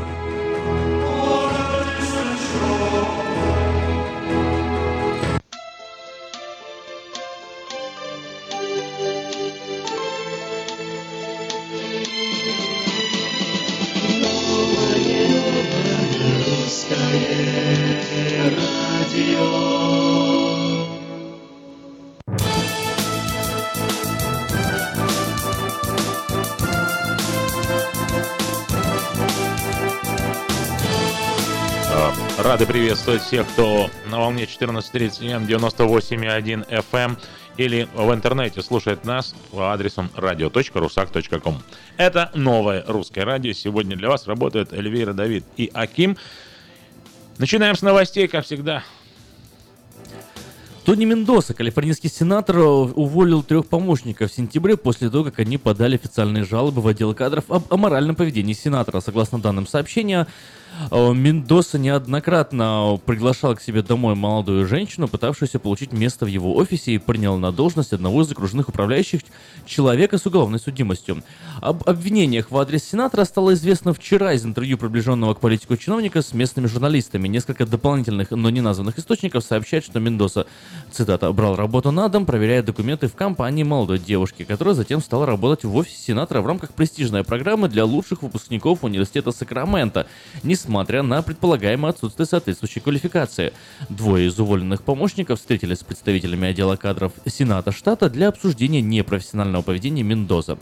Приветствовать всех, кто на волне 14.30 М, 98.1 FM или в интернете слушает нас по адресу radio.rusak.com. Это новое русское радио. Сегодня для вас работают Эльвира, Давид и Аким. Начинаем с новостей, как всегда. Тони Мендоса, калифорнийский сенатор, уволил трех помощников в сентябре после того, как они подали официальные жалобы в отдел кадров об аморальном поведении сенатора. Согласно данным сообщения, Мендоса неоднократно приглашал к себе домой молодую женщину, пытавшуюся получить место в его офисе и принял на должность одного из окружных управляющих человека с уголовной судимостью. Об обвинениях в адрес сенатора стало известно вчера из интервью приближенного к политику чиновника с местными журналистами. Несколько дополнительных, но не названных источников сообщают, что Мендоса, цитата, брал работу на дом, проверяя документы в компании молодой девушки, которая затем стала работать в офисе сенатора в рамках престижной программы для лучших выпускников университета Сакрамента, несмотря на предполагаемое отсутствие соответствующей квалификации. Двое из уволенных помощников встретились с представителями отдела кадров Сената штата для обсуждения непрофессионального поведения Мендоза.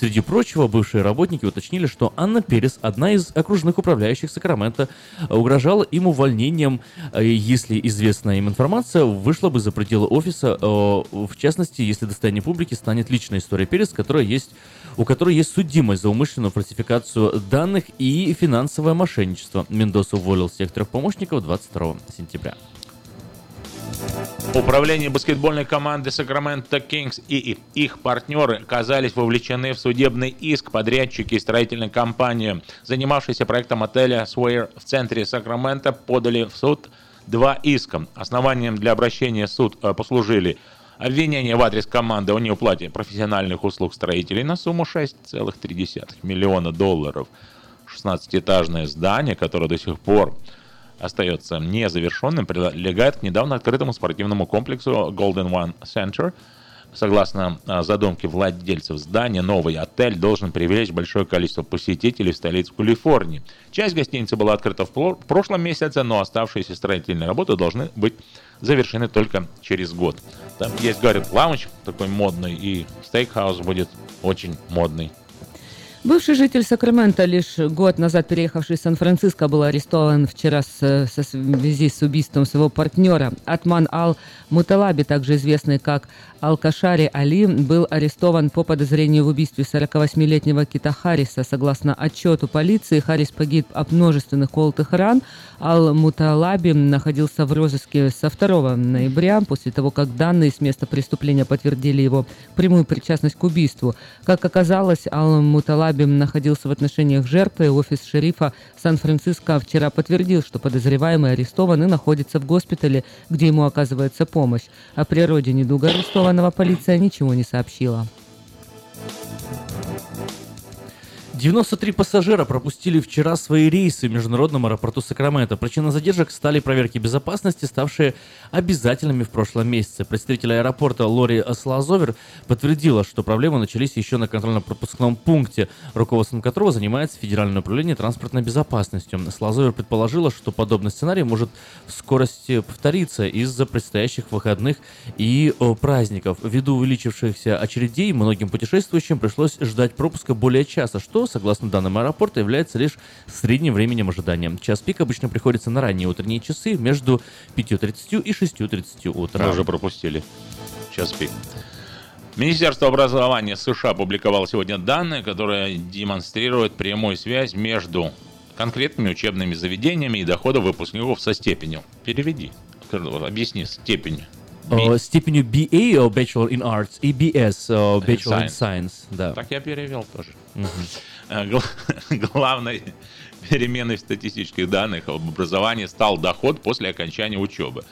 Среди прочего, бывшие работники уточнили, что Анна Перес, одна из окружных управляющих Сакрамента, угрожала им увольнением, э, если известная им информация вышла бы за пределы офиса, э, в частности, если достояние публики станет личная история Перес, которая есть, у которой есть судимость за умышленную фальсификацию данных и финансовое мошенничество. Мендоса уволил всех трех помощников 22 сентября. Управление баскетбольной команды Сакраменто Кингс и их партнеры оказались вовлечены в судебный иск подрядчики строительной компании, занимавшиеся проектом отеля Sware в центре Сакрамента, подали в суд два иска. Основанием для обращения в суд э, послужили обвинение в адрес команды о неуплате профессиональных услуг строителей на сумму 6,3 миллиона долларов. 16-этажное здание, которое до сих пор остается незавершенным, прилегает к недавно открытому спортивному комплексу Golden One Center. Согласно а, задумке владельцев здания, новый отель должен привлечь большое количество посетителей в столицу Калифорнии. Часть гостиницы была открыта в прошлом месяце, но оставшиеся строительные работы должны быть завершены только через год. Там есть Garrett Lounge, такой модный, и стейкхаус будет очень модный. Бывший житель Сакрамента, лишь год назад переехавший в Сан-Франциско, был арестован вчера с, со связи с убийством своего партнера. Атман Ал-Муталаби, также известный как Алкашари Али был арестован по подозрению в убийстве 48-летнего Кита Харриса. Согласно отчету полиции, Харрис погиб от множественных колотых ран. Ал-Муталаби находился в розыске со 2 ноября, после того, как данные с места преступления подтвердили его прямую причастность к убийству. Как оказалось, Ал-Муталаби находился в отношениях жертвы. Офис шерифа Сан-Франциско вчера подтвердил, что подозреваемый арестован и находится в госпитале, где ему оказывается помощь. О природе недуга арестован арестованного полиция ничего не сообщила. 93 пассажира пропустили вчера свои рейсы в международном аэропорту Сакраменто. Причиной задержек стали проверки безопасности, ставшие обязательными в прошлом месяце. Представитель аэропорта Лори Слазовер подтвердила, что проблемы начались еще на контрольно-пропускном пункте, руководством которого занимается Федеральное управление транспортной безопасностью. Слазовер предположила, что подобный сценарий может в скорости повториться из-за предстоящих выходных и праздников. Ввиду увеличившихся очередей многим путешествующим пришлось ждать пропуска более часто, что согласно данным аэропорта, является лишь средним временем ожидания. Час пик обычно приходится на ранние утренние часы между 5.30 и 6.30 утра. Мы уже пропустили час пик. Министерство образования США опубликовало сегодня данные, которые демонстрируют прямую связь между конкретными учебными заведениями и доходом выпускников со степенью. Переведи, объясни степень. B. степенью BA, Bachelor in Arts, и BS, Bachelor in Science. Science да. Так я перевел тоже. Uh-huh. Главной переменой в статистических данных об образовании стал доход после окончания учебы.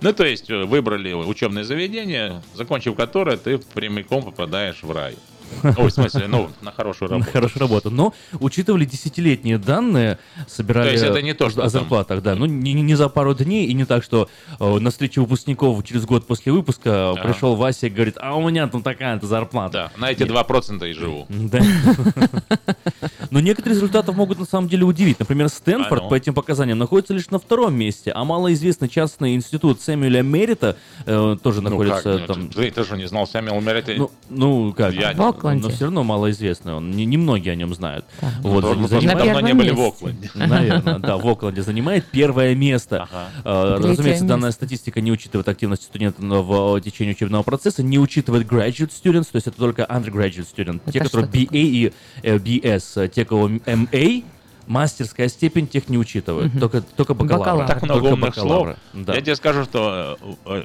Ну, то есть э, выбрали учебное заведение, закончив которое, ты прямиком попадаешь в рай. Ой, в смысле, ну, на хорошую работу. На хорошую работу. Но учитывали десятилетние данные, собирали то есть это не то, что о зарплатах, там... да. Ну, не, не за пару дней и не так, что э, на встречу выпускников через год после выпуска ага. пришел Вася и говорит, а у меня там такая-то зарплата. Да, на эти два процента и живу. Да. Но некоторые результаты могут на самом деле удивить. Например, Стэнфорд по этим показаниям находится лишь на втором месте, а малоизвестный частный институт Сэмюэля Мерита э, тоже находится ну, как? там. Ты, ты же не знал Сэмюэля Мерита? Ну, ну как? Я... Окленде. но все равно малоизвестный он. Не- Немногие о нем знают. Так. Вот, Ну, за- занимает- давно не были в Окленде. Наверное, да, в Окленде занимает первое место. Э, Разумеется, данная статистика не учитывает активность студентов в э, течение учебного процесса, не учитывает graduate students, то есть это только undergraduate student, те, которые BA и э, BS, те, кого MA, мастерская степень, тех не учитывают, Мгм. только, только бакалавры. Бакалавр. Так много Только умных слов. бакалавры, да. Я тебе скажу, что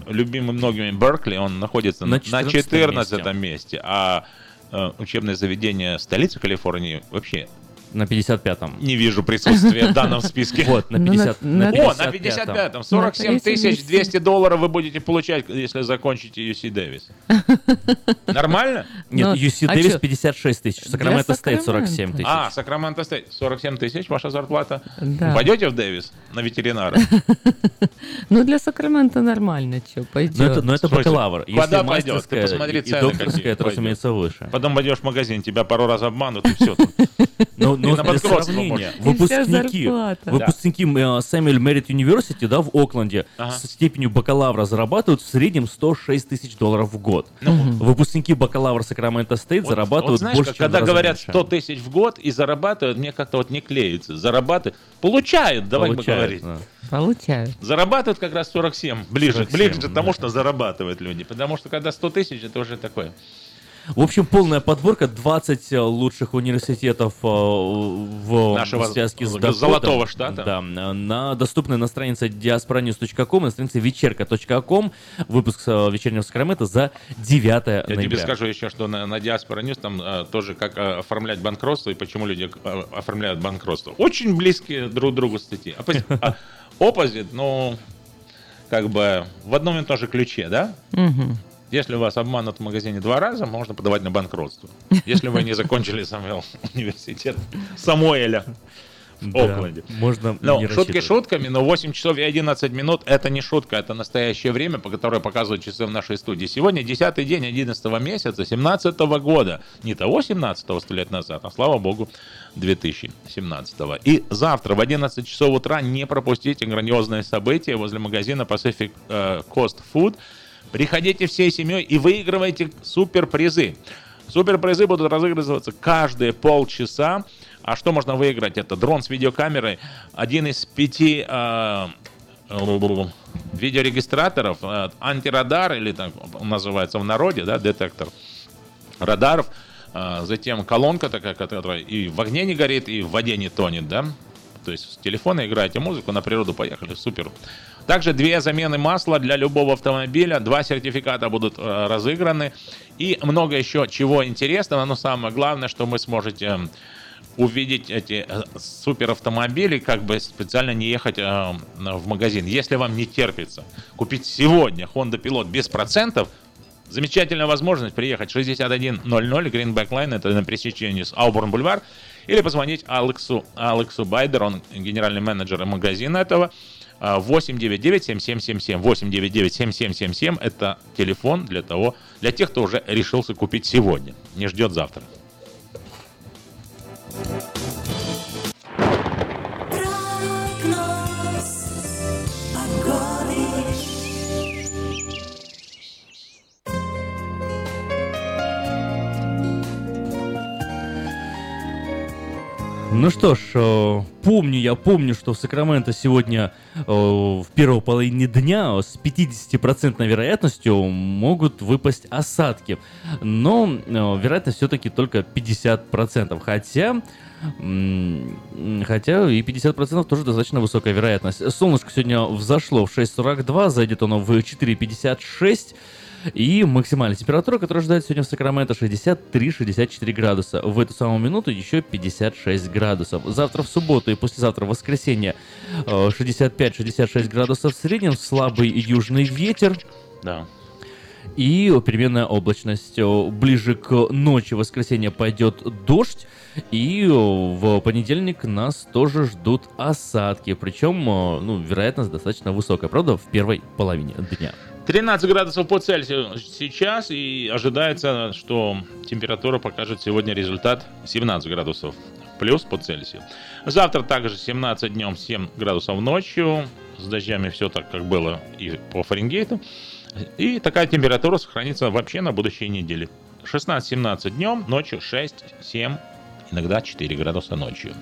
любимый многими Беркли, он находится На на 14 14 месте, а учебное заведение столицы Калифорнии вообще На 55-м. не вижу присутствия в данном списке. Вот, на Ну, на- 50 на О, на 55-м. 55-м. 47 На третьем тысяч месте. 200 долларов вы будете получать, если закончите UC Davis. Нормально? Нет, Ну, UC а Дэвис чё? 56 тысяч, Sacramento State Сакрамента. 47 тысяч. А, Sacramento State. 47 тысяч ваша зарплата. Да. Пойдете в Дэвис на ветеринара? Ну, для Сакрамента нормально, что, пойдет. Но это, бакалавр. Куда пойдет? Ты посмотри цены какие это, разумеется, выше. Потом пойдешь в магазин, тебя пару раз обманут, и все. Но, Но на для банкротство выпускники, выпускники Сэмюэль Мерит University, да, в Окленде Ага. с степенью бакалавра зарабатывают в среднем 106 тысяч долларов в год. Выпускники бакалавра Сакраменто Стейт Вот- зарабатывают вот знаешь, больше, как- чем когда говорят меньше. 100 тысяч в год и зарабатывают, мне как-то вот не клеится. Зарабатывают, получают, давай мы Получают, говорить. да. Получают. Зарабатывают как раз 47, ближе, 47, ближе к да. тому, что зарабатывают люди. Потому что когда 100 тысяч, это уже такое. В общем, полная подборка 20 э, лучших университетов э, в Нашего связке с Дакотом. золотого штата. Да, на, доступны на странице diasporanews.com, на странице вечерка.com. Выпуск э, вечернего Сакрамента за 9 Я ноября. тебе скажу еще, что на, на Diaspora News там э, тоже как э, оформлять банкротство и почему люди э, оформляют банкротство. Очень близкие друг к другу статьи. А, Opposite, ну, как бы в одном и том же ключе, да? Мгм. Если вас обманут в магазине два раза, можно подавать на банкротство. Если вы не закончили Самуэл университет Самуэля в Да, Окленде. можно Ну, не шутки шутками, но 8 часов и 11 минут это не шутка, это настоящее время, по которое показывают часы в нашей студии. Сегодня 10 день 11 месяца 17 года. Не того 17 сто лет назад, а слава богу 2017. И завтра в 11 часов утра не пропустите грандиозное событие возле магазина Pacific э, Coast Food. Приходите всей семьей и выигрывайте суперпризы. Суперпризы будут разыгрываться каждые полчаса. А что можно выиграть? Это дрон с видеокамерой, один из пяти э, видеорегистраторов, э, антирадар, или так он называется в народе, да, детектор радаров, э, затем колонка такая, которая и в огне не горит, и в воде не тонет, да, то есть с телефона играете музыку, на природу поехали, супер. Также две замены масла для любого автомобиля, два сертификата будут э, разыграны. И много еще чего интересного, но самое главное, что вы сможете м, увидеть эти э, суперавтомобили, как бы специально не ехать э, в магазин. Если вам не терпится купить сегодня Honda Pilot без процентов, замечательная возможность приехать. 6100 Greenback Line, это на пересечении с Ауборн Бульвар, или позвонить Алексу, Алексу Байдер, он генеральный менеджер магазина этого, 899-7777. 899-7777 это телефон для того, для тех, кто уже решился купить сегодня, не ждет завтра. Ну что ж, э, помню, я помню, что в Сакраменто сегодня э, в первой половине дня с 50% вероятностью могут выпасть осадки. Но э, вероятность все-таки только 50%. Хотя, хотя и 50% тоже достаточно высокая вероятность. Солнышко сегодня взошло в 6.42, зайдет оно в 4.56. И максимальная температура, которая ждает сегодня в Сакраменто, 63-64 градуса. В эту самую минуту еще 56 градусов. Завтра в субботу и послезавтра в воскресенье э, 65-66 градусов в среднем. Слабый южный ветер. Да. И переменная облачность. Э, Ближе к ночи воскресенья пойдет дождь. И э, в понедельник нас тоже ждут осадки. Причем, э, ну, вероятность достаточно высокая, правда, в первой половине дня. 13 градусов по Цельсию сейчас, и ожидается, что температура покажет сегодня результат 17 градусов плюс по Цельсию. Завтра также 17 днем, 7 градусов ночью. С дождями все так, как было и по Фаренгейту. И такая температура сохранится вообще на будущей неделе. 16-17 днем, ночью 6-7, иногда 4 градуса ночью.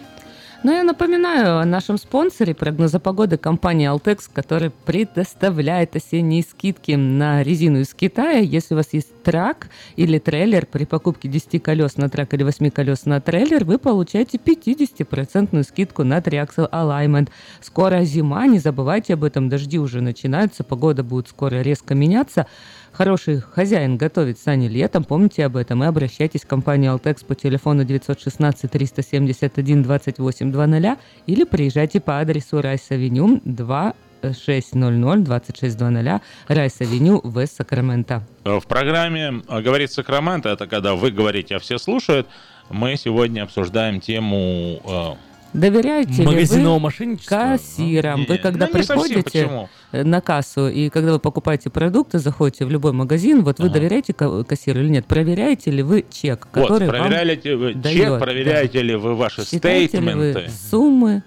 Но я напоминаю о нашем спонсоре прогноза погоды компании Altex, который предоставляет осенние скидки на резину из Китая. Если у вас есть трак или трейлер, при покупке 10 колес на truck или 8 колес на трейлер, вы получаете 50% скидку на three axle alignment. Скоро зима, не забывайте об этом, дожди уже начинаются, погода будет скоро резко меняться. Хороший хозяин готовит сани летом, помните об этом и обращайтесь в компанию Altex по телефону 916 371 2800 или приезжайте по адресу Rice Avenue 2600 2600 Rice Avenue в Сакраменто. В программе «Говорит Сакраменто» это когда вы говорите, а все слушают. Мы сегодня обсуждаем тему э, Доверяете Магазинного ли вы кассирам? Не, Вы когда ну, совсем, приходите почему? на кассу и когда вы покупаете продукты, заходите в любой магазин, вот вы Ага. доверяете ка- кассиру или нет? Проверяете ли вы чек, Вот, который вам проверяете вы чек, дает, проверяете ли вы ваши Считаете ли вы statement ы. суммы?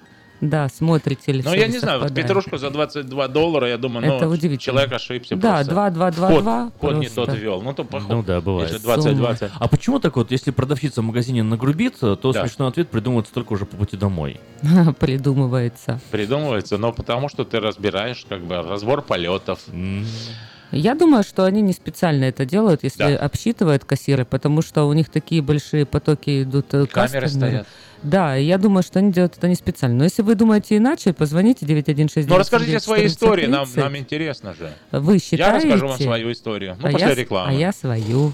Да, смотрите ли Ну, я не знаю, вот петрушку за 22 доллара, я думаю, Это ну, удивительно. человек ошибся Да, просто. 2, 2, 2, Код, 2 код не просто. тот ввел. Ну, то поход. Ну да, бывает. Если 20-20. А почему так вот, если продавщица в магазине нагрубит, то Да. смешной ответ придумывается только уже по пути домой? Придумывается. Придумывается, но потому что ты разбираешь как бы разбор полетов. Я думаю, что они не специально это делают, если Да. обсчитывают кассиры, потому что у них такие большие потоки идут э, Камеры стоят. Да, я думаю, что они делают это не специально. Но если вы думаете иначе, позвоните 916 Ну, расскажите свои истории, нам, нам интересно же. Вы считаете? Я расскажу вам свою историю. Ну, а после я, рекламы. А я свою.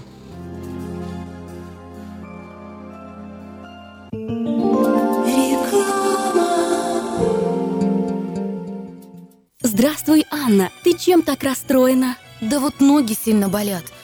Здравствуй, Анна. Ты чем так расстроена? Да вот ноги сильно болят.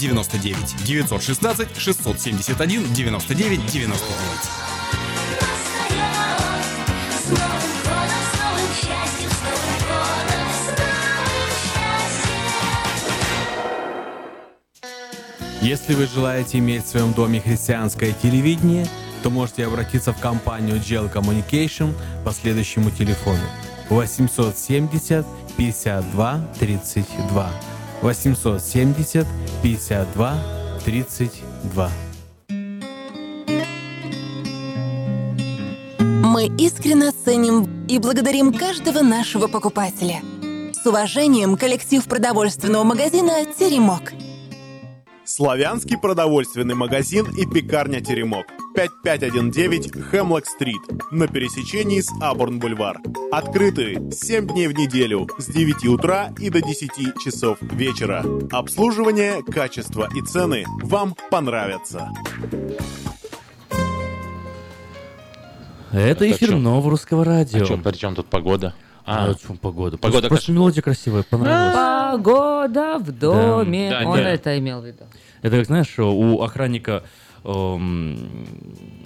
99 916 671 99 99. Если вы желаете иметь в своем доме христианское телевидение, то можете обратиться в компанию GL Communication по следующему телефону 870 52 32 870 52 32 Мы искренне ценим и благодарим каждого нашего покупателя. С уважением, коллектив продовольственного магазина «Теремок». Славянский продовольственный магазин и пекарня «Теремок». 5519 Хемлок-стрит на пересечении с Абурн-бульвар. Открыты 7 дней в неделю с 9 утра и до 10 часов вечера. Обслуживание, качество и цены вам понравятся. Это Это эфир нового русского радио. А чё, при чем тут погода? А, в чем погода? Погода Просто, просто мелодия красивая, понравилась. Погода в доме. Да, Он да. это имел в виду. Это как, знаешь, у охранника эм,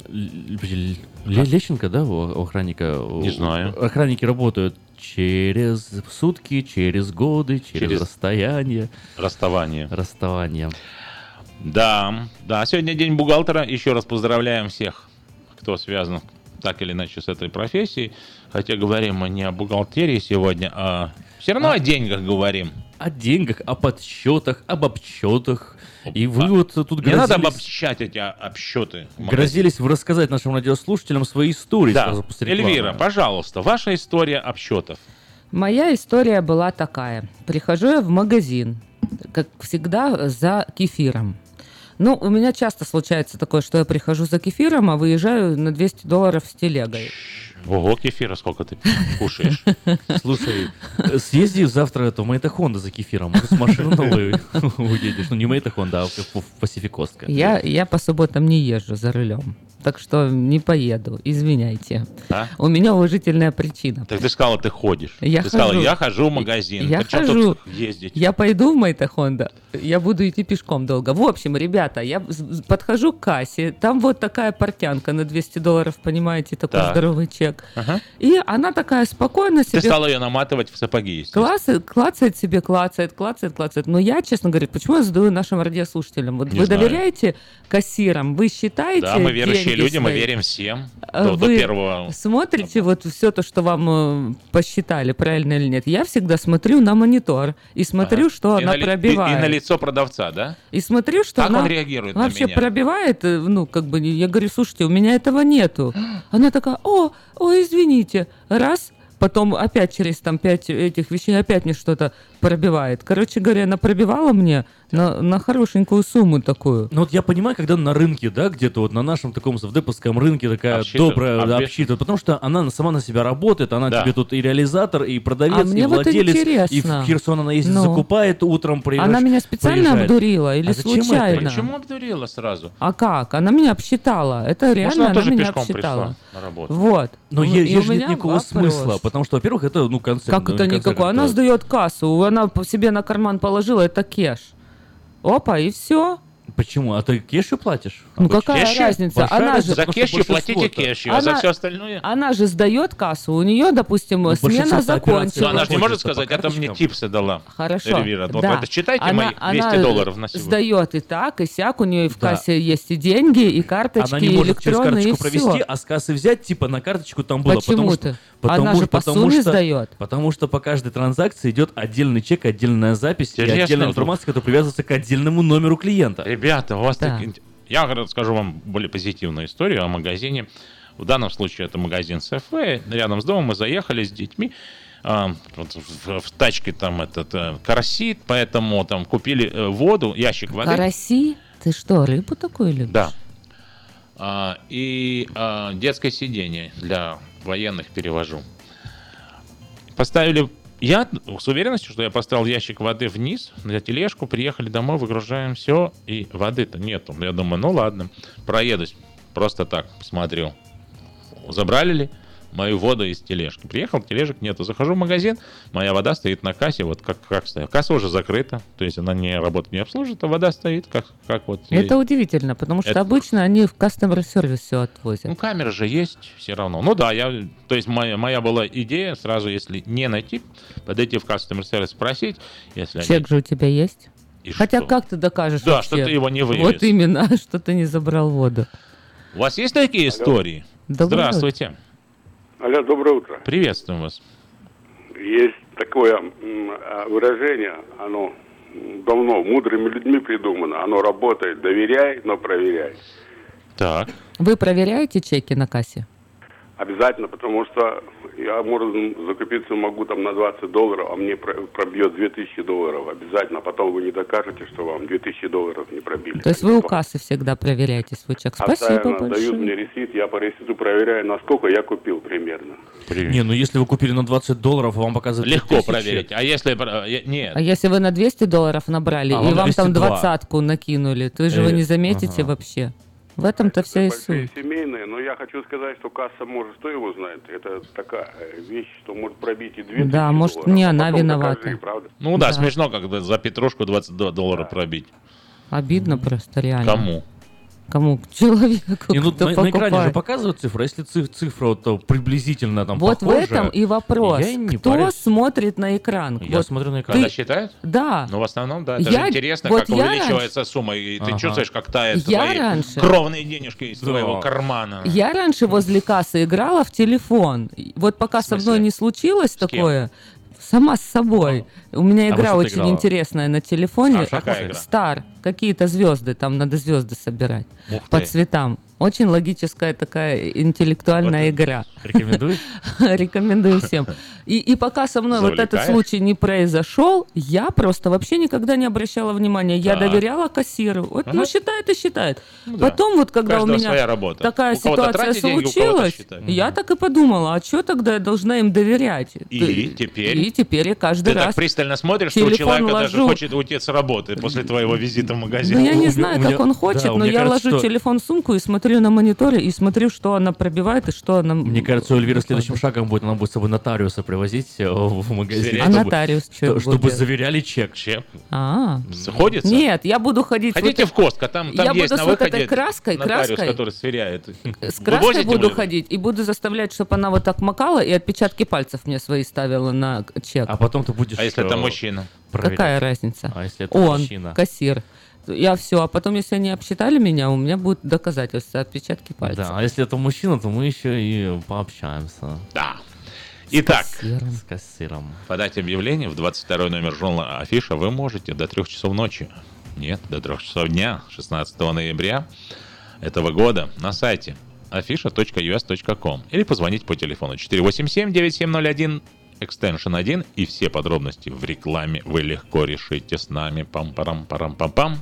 Лещенко, да, у охранника? Не знаю. Охранники работают через сутки, через годы, через, Через- расстояние. Расставание. Расставание. Да, да, сегодня день бухгалтера. Еще раз поздравляем всех, кто связан так или иначе с этой профессией. Хотя говорим мы не о бухгалтерии сегодня, а все равно о деньгах говорим. О деньгах, о подсчетах, об обсчетах. И вы вот тут Не надо грозились, обобщать эти а, обсчеты. грозились вы рассказать нашим радиослушателям свои истории Да, сразу после рекламы. Эльвира, пожалуйста, ваша история обсчетов. Моя история была такая. Прихожу я в магазин, как всегда, за кефиром. Ну, у меня часто случается такое, что я прихожу за кефиром, а выезжаю на 200 долларов с телегой. Ого, кефира сколько ты кушаешь. Слушай, съезди завтра это в Maita Honda за кефиром. Может, с машины новой уедешь. Ну, не Maita Honda, а Пасификостка. Я, я по субботам не езжу за рулем, так что не поеду, извиняйте. А? У меня уважительная причина. Так ты сказала, ты ходишь. Я ты сказала, хожу. я хожу в магазин. Я Ты чё хожу. ездить? Я пойду в Maita Honda, я буду идти пешком долго. В общем, ребята, я подхожу к кассе, там вот такая портянка на 200 долларов, понимаете, такой Так. здоровый чек. Ага. И она такая спокойно Ты себе стала ее наматывать в сапоги, клацает, клацает себе, клацает, клацает, клацает. Но я, честно говоря, почему я задаю нашим радиослушателям? Вот Не вы знаю. доверяете кассирам? Вы считаете Да, мы верующие деньги люди, мы верим всем. А До, до вы первого. смотрите вот все то, что вам э, посчитали, правильно или нет? Я всегда смотрю на монитор и смотрю, что И она на пробивает. И, и на лицо продавца, да? И смотрю, что Как она он реагирует на вообще меня? пробивает, э, ну, как бы, я говорю, слушайте, у меня этого нету. Она такая, о, о, извините, раз, потом опять через там пять этих вещей опять мне что-то пробивает. Короче говоря, она пробивала мне на, на хорошенькую сумму такую. Ну вот я понимаю, когда на рынке, да, где-то вот на нашем таком совдеповском рынке такая Обсчитывает, добрая обвешивает. обсчитывает, потому что она сама на себя работает, она Да. тебе тут и реализатор, и продавец, А и мне вот владелец, и в Херсон она ездит, Ну. закупает утром, приезжает. Она меня специально приезжает. обдурила или А это? случайно? Почему обдурила сразу? А как? Она меня обсчитала. Это реально Может, она она тоже меня пешком обсчитала. пришла на работу? Вот. Но И е- у ей же нет никакого вопрос. смысла, потому что, во-первых, это, ну, концерн. Как ну, это никакой? Она сдает кассу, она себе на карман положила, это кеш. Опа, и все. Почему? А ты кешью платишь? Ну какая Кешью? разница? Большая Она разница, же, За кешью платите кешью, а за Она- все остальное... она же сдает кассу, у нее, допустим, смена большинство операций Ну, закончилась. она же не может сказать, это мне типсы дала. Хорошо. Эльвира, вот да. это считайте она, мои 200 она долларов на сегодня. сдает и так, и сяк, у нее и в Да. кассе есть и деньги, и карточки, Она не и может через электронные, и карточку провести, все. а с кассы взять, типа на карточку там было. потому Почему-то. что, потому, Она же по сумме что, сдает. Потому что по каждой транзакции идет отдельный чек, отдельная запись и отдельная ну. информация, которая привязывается к отдельному номеру клиента. Ребята, у вас Да. так... Я расскажу вам более позитивную историю о магазине. В данном случае это магазин Сефе. Рядом с домом мы заехали с детьми. А, в тачке там этот э, карасит, поэтому там купили э, воду, ящик воды. Караси? Ты что, рыбу такую любишь? Да. А, и а, детское сиденье для военных перевожу. Поставили... Я с уверенностью, что я поставил ящик воды вниз на тележку, приехали домой, выгружаем все, и воды-то нету. Я думаю, ну ладно, проедусь. Просто так, смотрю. Забрали ли мою воду из тележки? Приехал, тележек нету. Захожу в магазин, моя вода стоит на кассе, вот как, как стоит. Касса уже закрыта, то есть она не работает, не обслуживает, а вода стоит, как, как вот... Это удивительно, потому что Это- обычно они в customer сервис все отвозят. Ну, камера же есть все равно. Ну да, я, то есть моя, моя была идея сразу, если не найти, подойти в service, спросить, если они- Чек же у тебя есть? И Хотя что? как ты докажешь Да, вообще? что ты его не вывез. Вот именно, что ты не забрал воду. У вас есть такие истории? Доброе Здравствуйте. Алло, доброе утро. Приветствуем вас. Есть такое а, выражение, оно давно мудрыми людьми придумано, оно работает, доверяй, но проверяй. Так. Вы проверяете чеки на кассе? Обязательно, потому что я, может, закупиться могу там на 20 долларов, а мне про- пробьет 2000 долларов. Обязательно, потом вы не докажете, что вам 2000 долларов не пробили. То есть вы у кассы всегда проверяете свой чек. Спасибо Постоянно дают мне большое. ресит, я по реситу проверяю, насколько я купил примерно. Не, ну если вы купили на 20 долларов, а вам показывают Легко 2000, проверить. А если... э, Нет. А если вы на 200 долларов набрали, А и вам вам там 202. двадцатку накинули, то же вы Э, не заметите ага. вообще. В этом-то вся и Большие суть. семейные, но я хочу сказать, что касса может, кто его знает, это такая э, вещь, что может пробить и 2000 Да, может, долларов, не а она виновата. докажи, правда? Ну да, Да. смешно, когда за петрушку 22 доллара пробить. Обидно просто, реально. Кому? Кому? Человеку, И ну, на, на экране же покупает. показывают цифры. Если циф- цифра вот, э, приблизительно там Вот в похожа, этом и вопрос. я не Кто парюсь. смотрит на экран? Я Вот смотрю на экран. Ты- считают? Да. Ну, в основном, да. Это Я- же интересно, вот как увеличивается сумма, и ты Ага. чувствуешь, как тает Я твои раньше- кровные денежки из Да. твоего кармана. Я раньше возле кассы играла в телефон. Вот пока со мной не случилось кем? Сама с собой. У меня А игра ты очень играла? интересная на телефоне. А? Стар. Какие-то звезды, там надо звезды собирать Ух по ты. цветам. Очень логическая такая интеллектуальная игра. Рекомендуешь? Рекомендую всем. И, и пока со мной вот этот Завлекаешь? случай не произошел, я просто вообще никогда не обращала внимания. Я Так. доверяла кассиру. Вот, ну, Ага. считает и считает. Ну да. Потом вот, когда у меня такая У ситуация деньги, случилась, я так и подумала, а что тогда я должна им доверять? И Ты- теперь? И теперь я каждый Ты раз... так пристально смотришь, что у человека даже ложу. хочет уйти с работы после твоего визита в магазин. Ну, я не знаю, как он хочет, да, но я ложу телефон в сумку и смотрю на мониторе, и смотрю, что она пробивает и что она... Мне кажется, у Эльвиры следующим шагом будет, она будет с собой нотариуса привозить э, в магазин. А чтобы- нотариус что что- чтобы заверяли чек. Чек. А. Сходится? Нет, я буду ходить... Хотите вот в Костко, там, там Я есть буду на выходе этой краской, нотариус, краской. который сверяет. С краской буду ходить и буду заставлять, чтобы она вот так макала и отпечатки пальцев мне свои ставила на чек. А потом ты будешь... А если это мужчина? проверять. Какая разница? А если это Он, мужчина? кассир. Я все, а потом, если они обсчитали меня, у меня будут доказательства, отпечатки пальцев. Да, а если это мужчина, то мы еще и пообщаемся. Да. Итак, С кассиром. подать объявление в 22 номер журнала Афиша вы можете до 3 часов ночи. Нет, до 3 часов дня, 16 ноября этого года на сайте afisha.us.com или позвонить по телефону 487-9701 экстеншн 1 и все подробности в рекламе вы легко решите с нами. Пам-парам-парам-пам-пам.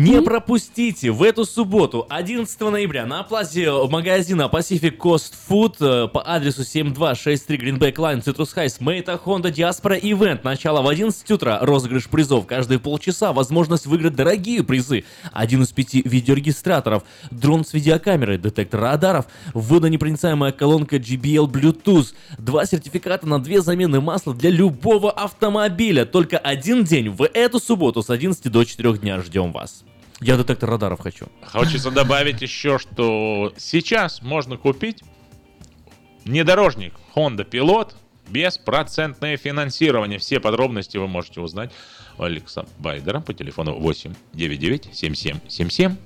Не пропустите в эту субботу, 11 ноября, на плазе магазина Pacific Coast Food э, по адресу 7263 Greenback Line, Citrus Heights, Meta Honda Diaspora Event. Начало в 11 утра, розыгрыш призов каждые полчаса, возможность выиграть дорогие призы. Один из пяти видеорегистраторов, дрон с видеокамерой, детектор радаров, водонепроницаемая колонка GBL Bluetooth, два сертификата на две замены масла для любого автомобиля. Только один день в эту субботу с 11 до 4 дня ждем вас. Я детектор радаров хочу. Хочется добавить еще, что сейчас можно купить внедорожник Honda Pilot беспроцентное финансирование. Все подробности вы можете узнать у Алекса Байдера по телефону 899 7777.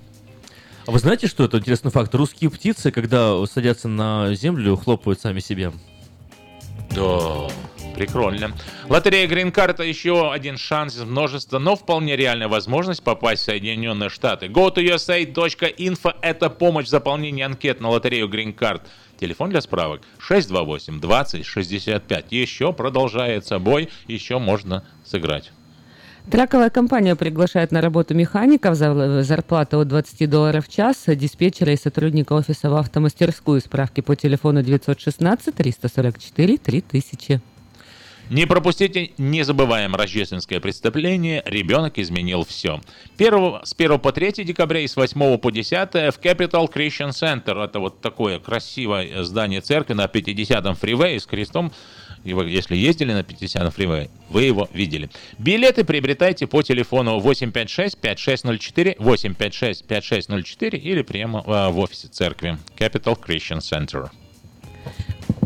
А вы знаете, что это интересный факт? Русские птицы, когда садятся на землю, хлопают сами себе. Да, прикольно. Лотерея это еще один шанс из множества, но вполне реальная возможность попасть в Соединенные Штаты. Go to USA.info это помощь в заполнении анкет на лотерею Card. Телефон для справок 628 20 65. Еще продолжается бой, еще можно сыграть. Траковая компания приглашает на работу механиков за зарплату от 20 долларов в час, диспетчера и сотрудника офиса в автомастерскую. Справки по телефону 916 344 3000. Не пропустите незабываемое рождественское преступление «Ребенок изменил все». Первого, с 1 по 3 декабря и с 8 по 10 в Capital Christian Center. Это вот такое красивое здание церкви на 50-м фривее с крестом. И вы, если ездили на 50-м фривее, вы его видели. Билеты приобретайте по телефону 856-5604, 856-5604 или прямо э, в офисе церкви Capital Christian Center.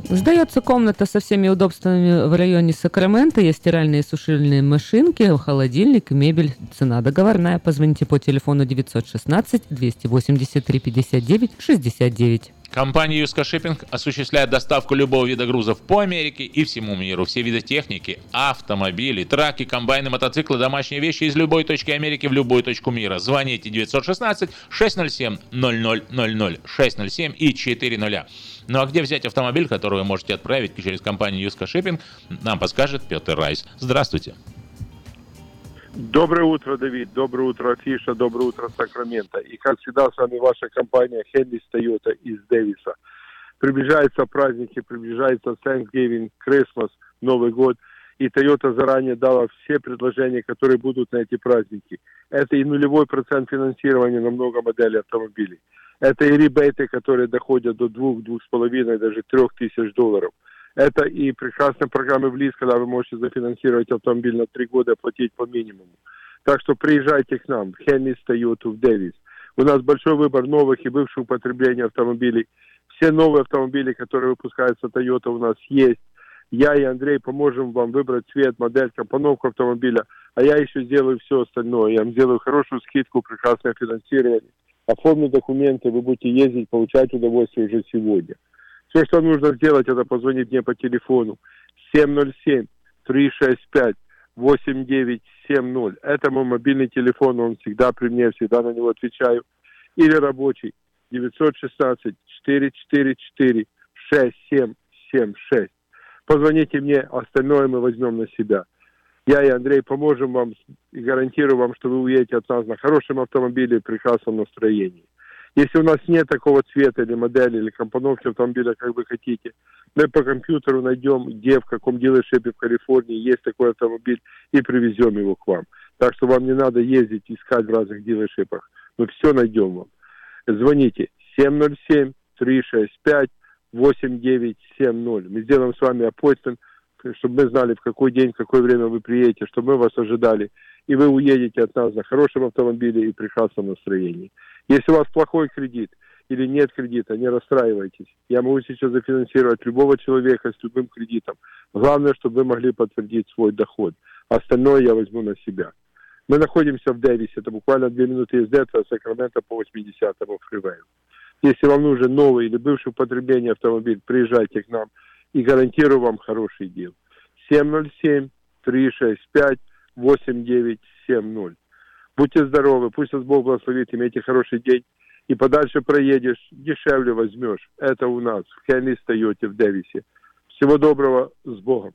Сдается комната со всеми удобствами в районе Сакрамента. Есть стиральные и сушильные машинки, холодильник, мебель. Цена договорная. Позвоните по телефону 916 283 59 69. Компания Юска Шиппинг осуществляет доставку любого вида грузов по Америке и всему миру. Все виды техники, автомобили, траки, комбайны, мотоциклы, домашние вещи из любой точки Америки в любую точку мира. Звоните 916 607 0000 607 и 40. Ну а где взять автомобиль, который вы можете отправить через компанию Юска Шиппинг, нам подскажет Петр Райс. Здравствуйте. Доброе утро, Давид. Доброе утро, Афиша. Доброе утро, Сакраменто. И, как всегда, с вами ваша компания Хенрис Тойота из Дэвиса. Приближаются праздники, приближается Thanksgiving, Christmas, Новый год. И Toyota заранее дала все предложения, которые будут на эти праздники. Это и нулевой процент финансирования на много моделей автомобилей. Это и ребейты, которые доходят до двух, двух с половиной, даже трех тысяч долларов. Это и прекрасная программа в ЛИС, когда вы можете зафинансировать автомобиль на три года, платить по минимуму. Так что приезжайте к нам в Хеннис Тойоту в Дэвис. У нас большой выбор новых и бывших употребления автомобилей. Все новые автомобили, которые выпускаются Toyota, у нас есть. Я и Андрей поможем вам выбрать цвет, модель, компоновку автомобиля, а я еще сделаю все остальное. Я вам сделаю хорошую скидку, прекрасное финансирование. Оформлю документы, вы будете ездить, получать удовольствие уже сегодня. Все, что нужно сделать, это позвонить мне по телефону 707-365-8970. Это мой мобильный телефон, он всегда при мне, всегда на него отвечаю. Или рабочий 916-444-6776. Позвоните мне, остальное мы возьмем на себя. Я и Андрей поможем вам и гарантирую вам, что вы уедете от нас на хорошем автомобиле и прекрасном настроении. Если у нас нет такого цвета или модели, или компоновки автомобиля, как вы хотите, мы по компьютеру найдем, где, в каком дилершипе в Калифорнии есть такой автомобиль и привезем его к вам. Так что вам не надо ездить, искать в разных дилершипах. Мы все найдем вам. Звоните 707-365-8970. Мы сделаем с вами appointment, чтобы мы знали, в какой день, в какое время вы приедете, чтобы мы вас ожидали. И вы уедете от нас на хорошем автомобиле и прекрасном настроении. Если у вас плохой кредит или нет кредита, не расстраивайтесь. Я могу сейчас зафинансировать любого человека с любым кредитом. Главное, чтобы вы могли подтвердить свой доход. Остальное я возьму на себя. Мы находимся в Дэвисе, это буквально две минуты езды от Сакрамента по 80-му фривею. Если вам нужен новый или бывший употребление автомобиль, приезжайте к нам и гарантирую вам хороший дел. 707-365-8970. Будьте здоровы, пусть вас Бог благословит, имейте хороший день. И подальше проедешь, дешевле возьмешь. Это у нас в Хенли Тойоте в Дэвисе. Всего доброго, с Богом.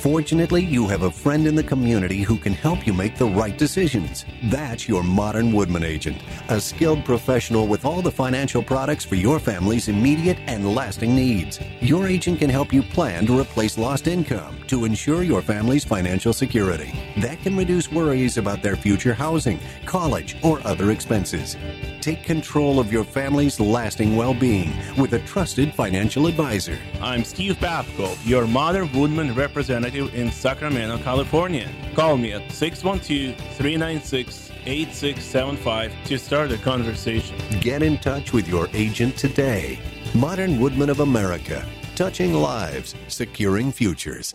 Fortunately, you have a friend in the community who can help you make the right decisions. That's your modern Woodman agent, a skilled professional with all the financial products for your family's immediate and lasting needs. Your agent can help you plan to replace lost income to ensure your family's financial security. That can reduce worries about their future housing, college, or other expenses. Take control of your family's lasting well being with a trusted financial advisor. I'm Steve Babko, your Modern Woodman representative in Sacramento, California. Call me at 612 396 8675 to start a conversation. Get in touch with your agent today. Modern Woodman of America, touching lives, securing futures.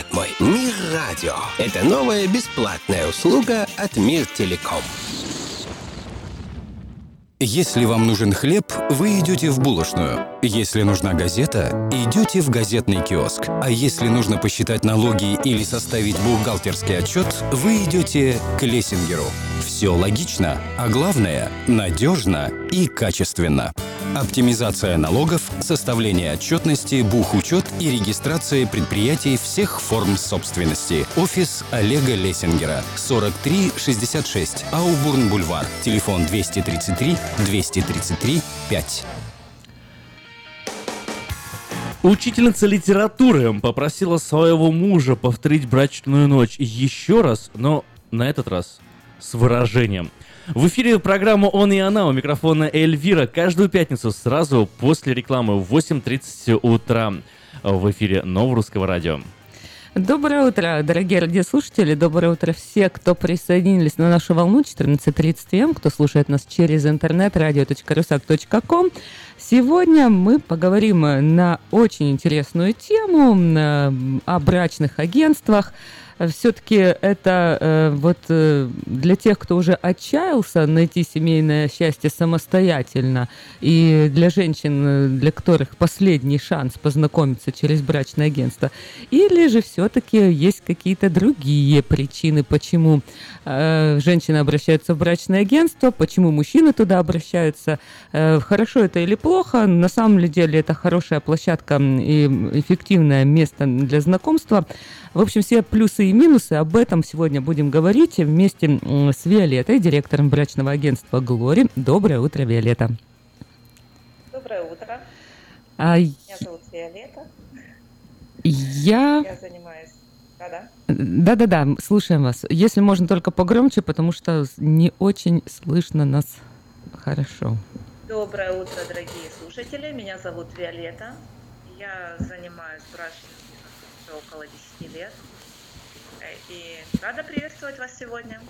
мой. Мир радио. Это бесплатно Бесплатная услуга от Мир Телеком. Если вам нужен хлеб, вы идете в булочную. Если нужна газета, идете в газетный киоск. А если нужно посчитать налоги или составить бухгалтерский отчет, вы идете к Лессингеру. Все логично, а главное – надежно и качественно. Оптимизация налогов, составление отчетности, бухучет и регистрация предприятий всех форм собственности. Офис Олега Лессингера. 4366 Аубурн-Бульвар. Телефон 233 233 5. Учительница литературы попросила своего мужа повторить брачную ночь еще раз, но на этот раз с выражением. В эфире программа «Он и она» у микрофона Эльвира каждую пятницу сразу после рекламы в 8.30 утра в эфире Нового Русского Радио. Доброе утро, дорогие радиослушатели. Доброе утро все, кто присоединились на нашу волну 14.30 М, кто слушает нас через интернет radio.rusak.com. Сегодня мы поговорим на очень интересную тему о брачных агентствах, все-таки это э, вот э, для тех, кто уже отчаялся найти семейное счастье самостоятельно, и для женщин, э, для которых последний шанс познакомиться через брачное агентство, или же все-таки есть какие-то другие причины, почему э, женщины обращаются в брачное агентство, почему мужчины туда обращаются, э, хорошо это или плохо, на самом деле это хорошая площадка и эффективное место для знакомства. В общем, все плюсы и минусы, об этом сегодня будем говорить вместе с Виолеттой, директором брачного агентства «Глори». Доброе утро, Виолетта. Доброе утро. А... Меня зовут Виолетта. Я... Я занимаюсь... Да-да. Да-да-да, слушаем вас. Если можно, только погромче, потому что не очень слышно нас хорошо. Доброе утро, дорогие слушатели. Меня зовут Виолетта. Я занимаюсь брачным бизнесом уже около 10 лет. И рада приветствовать вас сегодня.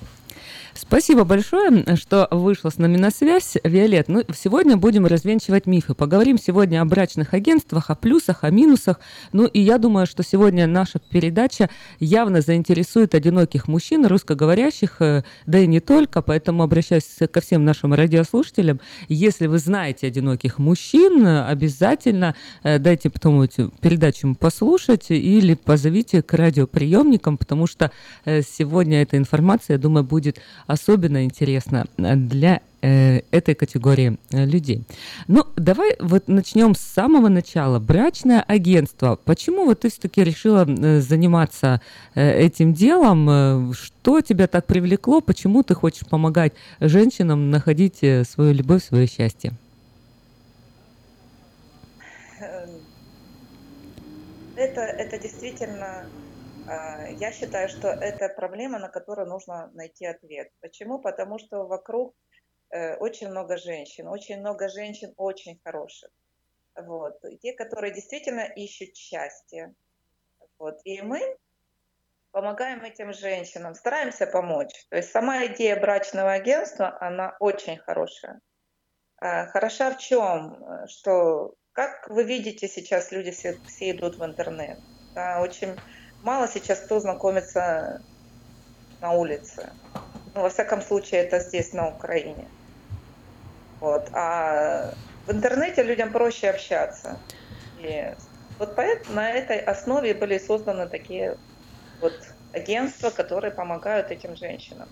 Спасибо большое, что вышла с нами на связь. Виолет, ну, сегодня будем развенчивать мифы. Поговорим сегодня о брачных агентствах, о плюсах, о минусах. Ну, и я думаю, что сегодня наша передача явно заинтересует одиноких мужчин, русскоговорящих, э, да и не только, поэтому обращаюсь ко всем нашим радиослушателям. Если вы знаете одиноких мужчин, обязательно э, дайте потом эту передачу послушать или позовите к радиоприемникам, потому что э, сегодня эта информация, я думаю, будет интересно для э, этой категории э, людей. Ну, давай вот начнем с самого начала. Брачное агентство. Почему вот ты все-таки решила э, заниматься этим делом? Что тебя так привлекло? Почему ты хочешь помогать женщинам находить свою любовь, свое счастье? Это, это действительно я считаю, что это проблема, на которую нужно найти ответ. Почему? Потому что вокруг э, очень много женщин, очень много женщин очень хороших. Вот. Те, которые действительно ищут счастье. Вот. И мы помогаем этим женщинам, стараемся помочь. То есть сама идея брачного агентства, она очень хорошая. А, хороша в чем? Что, как вы видите, сейчас люди все, все идут в интернет. Да, очень мало сейчас кто знакомится на улице. Ну, во всяком случае, это здесь, на Украине. Вот. А в интернете людям проще общаться. И вот поэтому на этой основе были созданы такие вот агентства, которые помогают этим женщинам.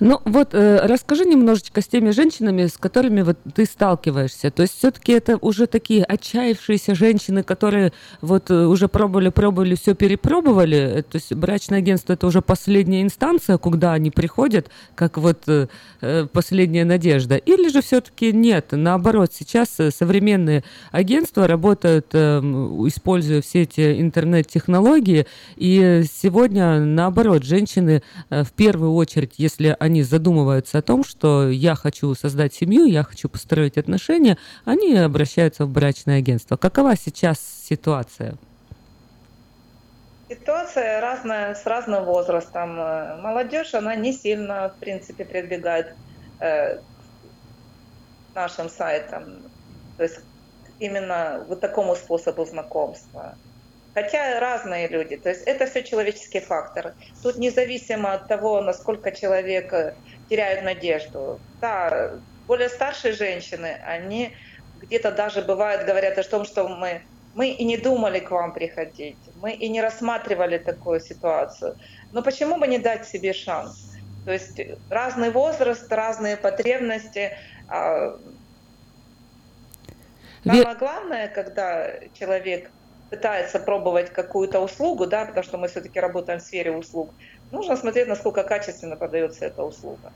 Ну вот э, расскажи немножечко с теми женщинами, с которыми вот ты сталкиваешься. То есть все-таки это уже такие отчаявшиеся женщины, которые вот э, уже пробовали, пробовали, все перепробовали. Э, то есть брачное агентство это уже последняя инстанция, куда они приходят, как вот э, э последняя надежда. Или же все-таки нет, наоборот, сейчас современные агентства работают, э, используя все эти интернет-технологии, и сегодня наоборот женщины э, в первую очередь, если они они задумываются о том, что я хочу создать семью, я хочу построить отношения, они обращаются в брачное агентство. Какова сейчас ситуация? Ситуация разная, с разным возрастом. Молодежь, она не сильно, в принципе, прибегает э, к нашим сайтам. То есть именно вот такому способу знакомства. Хотя разные люди. То есть это все человеческие факторы. Тут независимо от того, насколько человек э, теряет надежду. Да, более старшие женщины, они где-то даже бывают говорят о том, что мы, мы и не думали к вам приходить, мы и не рассматривали такую ситуацию. Но почему бы не дать себе шанс? То есть разный возраст, разные потребности. А самое главное, когда человек пытается пробовать какую-то услугу, да, потому что мы все-таки работаем в сфере услуг, нужно смотреть, насколько качественно подается эта услуга.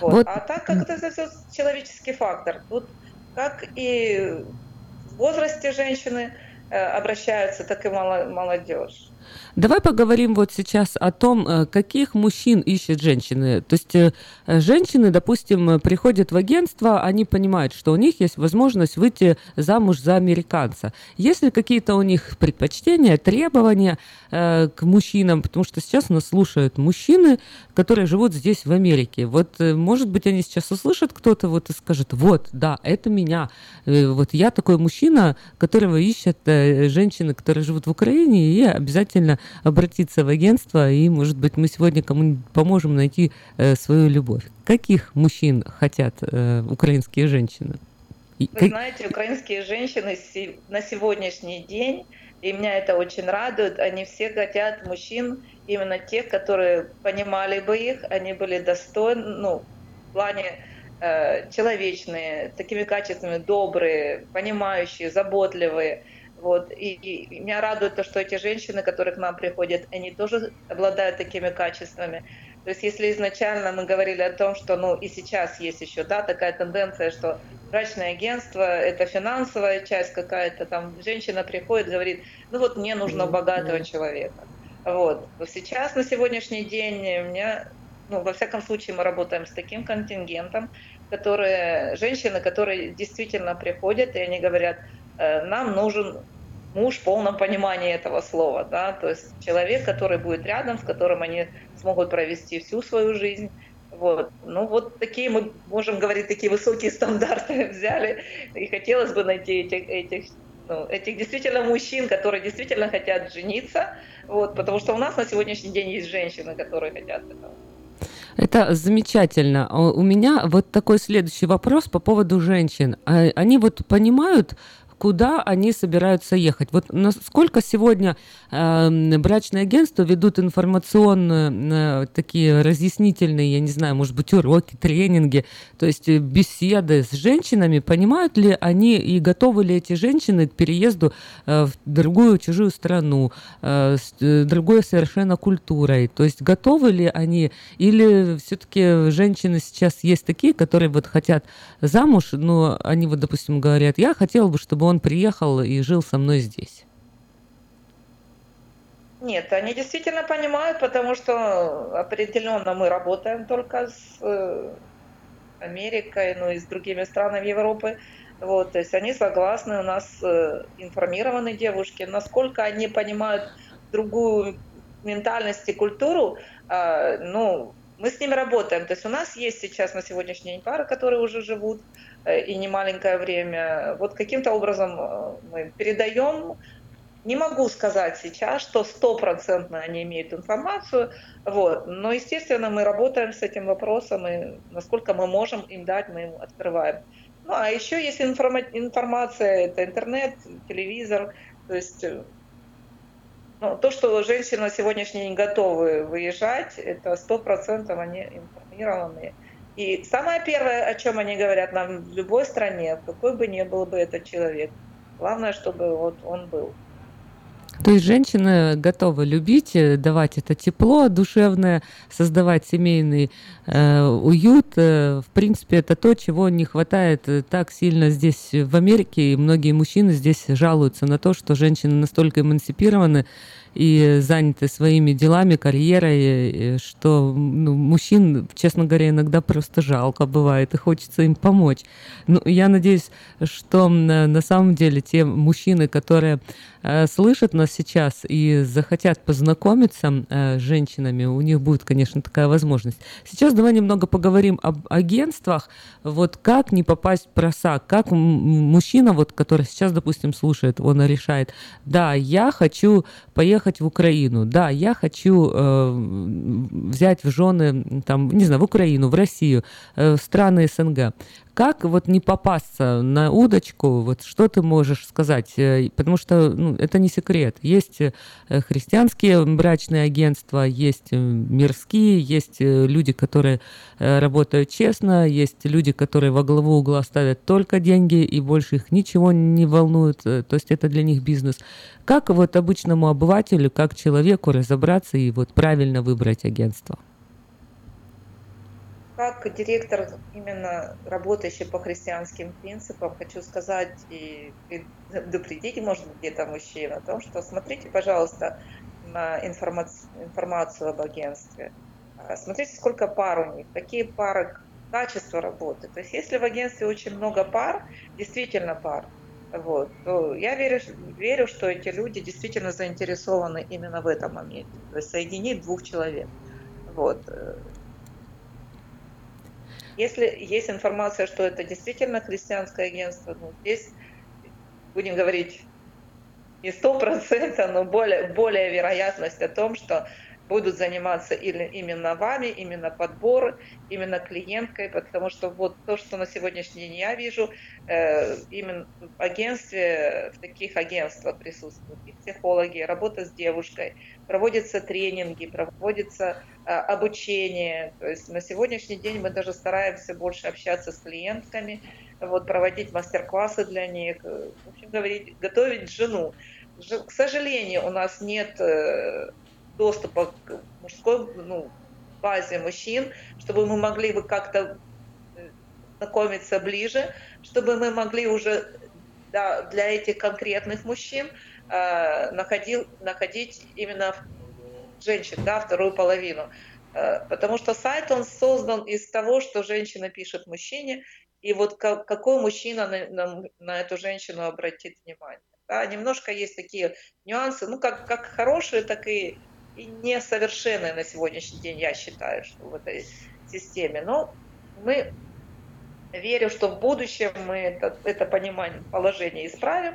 Вот. Вот. А так как это все человеческий фактор. Тут как и в возрасте женщины э, обращаются, так и молодежь. Давай поговорим вот сейчас о том, э, каких мужчин ищет женщины. То есть э, женщины, допустим, приходят в агентство, они понимают, что у них есть возможность выйти замуж за американца. Есть ли какие-то у них предпочтения, требования э, к мужчинам? Потому что сейчас нас слушают мужчины, которые живут здесь, в Америке. Вот, может быть, они сейчас услышат кто-то вот и скажет, вот, да, это меня. Вот я такой мужчина, которого ищут женщины, которые живут в Украине, и обязательно обратиться в агентство, и, может быть, мы сегодня кому-нибудь поможем найти э, свою любовь. Каких мужчин хотят э, украинские женщины? Вы как... знаете, украинские женщины на сегодняшний день, и меня это очень радует, они все хотят мужчин, именно тех, которые понимали бы их, они были достойны, ну, в плане э, человечные, такими качествами, добрые, понимающие, заботливые. Вот. И, и меня радует то, что эти женщины, которые к нам приходят, они тоже обладают такими качествами. То есть если изначально мы говорили о том, что ну и сейчас есть еще да, такая тенденция, что брачное агентство – это финансовая часть какая-то, там женщина приходит, говорит, ну вот мне нужно богатого человека. Вот. Сейчас, на сегодняшний день, у меня, ну, во всяком случае, мы работаем с таким контингентом, которые, женщины, которые действительно приходят, и они говорят – нам нужен муж в полном понимании этого слова, да, то есть человек, который будет рядом, с которым они смогут провести всю свою жизнь. Вот. Ну вот такие мы можем говорить, такие высокие стандарты взяли, и хотелось бы найти этих, этих, ну, этих действительно мужчин, которые действительно хотят жениться, вот, потому что у нас на сегодняшний день есть женщины, которые хотят этого. Это замечательно. У меня вот такой следующий вопрос по поводу женщин. А они вот понимают, куда они собираются ехать. Вот насколько сегодня э, брачные агентства ведут информационные э, такие разъяснительные, я не знаю, может быть, уроки, тренинги, то есть э, беседы с женщинами, понимают ли они и готовы ли эти женщины к переезду э, в другую чужую страну, э, с э, другой совершенно культурой, то есть готовы ли они, или все-таки женщины сейчас есть такие, которые вот хотят замуж, но они вот, допустим, говорят, я хотела бы, чтобы он приехал и жил со мной здесь? Нет, они действительно понимают, потому что определенно мы работаем только с э, Америкой, ну и с другими странами Европы. Вот, то есть они согласны, у нас э, информированы девушки. Насколько они понимают другую ментальность и культуру, э, ну, мы с ними работаем. То есть у нас есть сейчас на сегодняшний день пары, которые уже живут и не маленькое время. Вот каким-то образом э, мы передаем. Не могу сказать сейчас, что стопроцентно они имеют информацию, вот. но, естественно, мы работаем с этим вопросом, и насколько мы можем им дать, мы им открываем. Ну, а еще есть информация, это интернет, телевизор, то есть э, ну, то, что женщины на сегодняшний день готовы выезжать, это сто процентов они информированы. И самое первое, о чем они говорят нам в любой стране, какой бы ни был бы этот человек, главное, чтобы вот он был. То есть женщины готовы любить, э, давать это тепло душевное, создавать семейный э, уют. Э, в принципе, это то, чего не хватает э, так сильно здесь, в Америке. И многие мужчины здесь жалуются на то, что женщины настолько эмансипированы, и заняты своими делами, карьерой, что ну, мужчин, честно говоря, иногда просто жалко бывает, и хочется им помочь. Ну, я надеюсь, что на самом деле те мужчины, которые э, слышат нас сейчас и захотят познакомиться э, с женщинами, у них будет, конечно, такая возможность. Сейчас давай немного поговорим об агентствах. Вот как не попасть в просак, как мужчина, вот, который сейчас, допустим, слушает, он решает, да, я хочу поехать в Украину, да, я хочу э, взять в жены, там, не знаю, в Украину, в Россию, э, страны СНГ. Как вот не попасться на удочку, вот что ты можешь сказать? Э, потому что ну, это не секрет. Есть э, христианские брачные агентства, есть э, мирские, есть люди, которые работают честно, есть люди, которые во главу угла ставят только деньги и больше их ничего не волнует, то есть это для них бизнес. Как вот обычному обывателю, как человеку разобраться и вот правильно выбрать агентство? Как директор, именно работающий по христианским принципам, хочу сказать и предупредить, может быть, где-то мужчин о том, что смотрите, пожалуйста, информацию, информацию об агентстве. А, смотрите, сколько пар у них, какие пары, качество работы. То есть если в агентстве очень много пар, действительно пар, вот, то я верю, верю, что эти люди действительно заинтересованы именно в этом моменте. То есть соединить двух человек. Вот. Если есть информация, что это действительно христианское агентство, ну, здесь будем говорить не сто процентов, но более, более вероятность о том, что будут заниматься или именно вами, именно подбор, именно клиенткой, потому что вот то, что на сегодняшний день я вижу, э, именно в агентстве, в таких агентствах присутствуют и психологи, работа с девушкой, проводятся тренинги, проводится э, обучение. То есть на сегодняшний день мы даже стараемся больше общаться с клиентками, вот, проводить мастер-классы для них, э, в общем, говорить, готовить жену. К сожалению, у нас нет э, доступа к мужской ну, базе мужчин, чтобы мы могли бы как-то э, знакомиться ближе, чтобы мы могли уже да, для этих конкретных мужчин э, находил, находить именно женщин, да, вторую половину. Э, потому что сайт, он создан из того, что женщина пишет мужчине, и вот как, какой мужчина на, на, на эту женщину обратит внимание. Да, немножко есть такие нюансы, ну, как, как хорошие, так и и несовершенная на сегодняшний день, я считаю, что в этой системе. Но мы верю, что в будущем мы это, это понимание, положение исправим.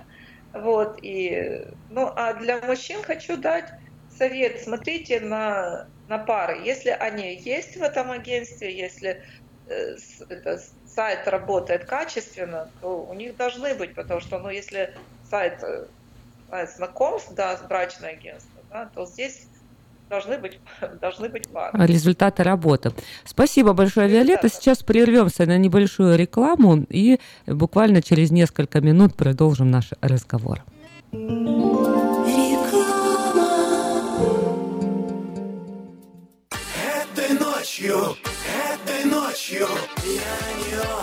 Вот, и, ну, а для мужчин хочу дать совет. Смотрите на, на пары. Если они есть в этом агентстве, если э, это, сайт работает качественно, то у них должны быть, потому что, ну, если сайт, э, знакомств, да, с брачное агентство, да, то здесь должны быть, должны быть пары. Результаты работы. Спасибо большое, Виолетта. Сейчас прервемся на небольшую рекламу и буквально через несколько минут продолжим наш разговор. Этой ночью, этой ночью я не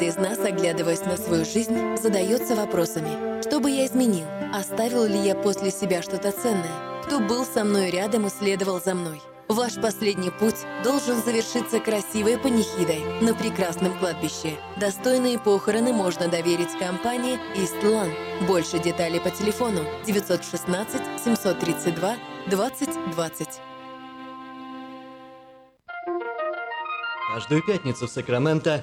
Каждый из нас, оглядываясь на свою жизнь, задается вопросами. Что бы я изменил? Оставил ли я после себя что-то ценное? Кто был со мной рядом и следовал за мной? Ваш последний путь должен завершиться красивой панихидой на прекрасном кладбище. Достойные похороны можно доверить компании «Истлан». Больше деталей по телефону 916 732 2020. Каждую пятницу в Сакраменто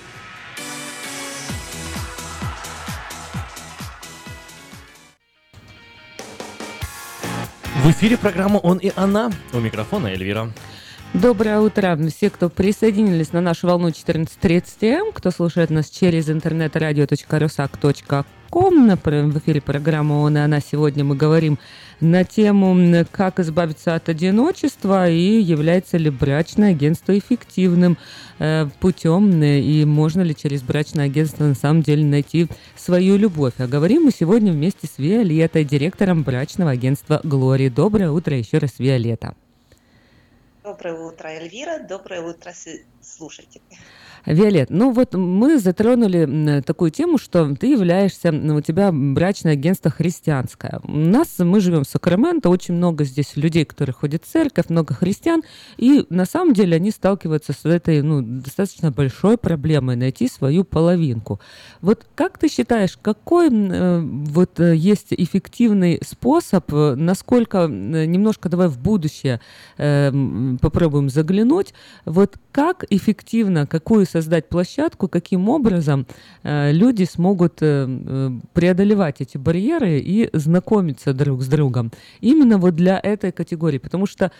В эфире программа «Он и она». У микрофона Эльвира. Доброе утро. Все, кто присоединились на нашу волну 14.30 М, кто слушает нас через интернет radio.rusak.com. В эфире программа «Он и она». Сегодня мы говорим на тему, как избавиться от одиночества и является ли брачное агентство эффективным э, путем и можно ли через брачное агентство на самом деле найти свою любовь. А говорим мы сегодня вместе с Виолеттой, директором брачного агентства «Глори». Доброе утро еще раз, Виолетта. Доброе утро, Эльвира. Доброе утро, слушатели. Виолет, ну вот мы затронули такую тему, что ты являешься, ну, у тебя брачное агентство христианское. У нас, мы живем в Сакраменто, очень много здесь людей, которые ходят в церковь, много христиан, и на самом деле они сталкиваются с этой, ну, достаточно большой проблемой найти свою половинку. Вот как ты считаешь, какой э, вот э, есть эффективный способ, э, насколько, немножко давай в будущее попробуем заглянуть, вот как эффективно, какую создать площадку, каким образом э, люди смогут э, э, преодолевать эти барьеры и знакомиться друг с другом. Именно вот для этой категории. Потому что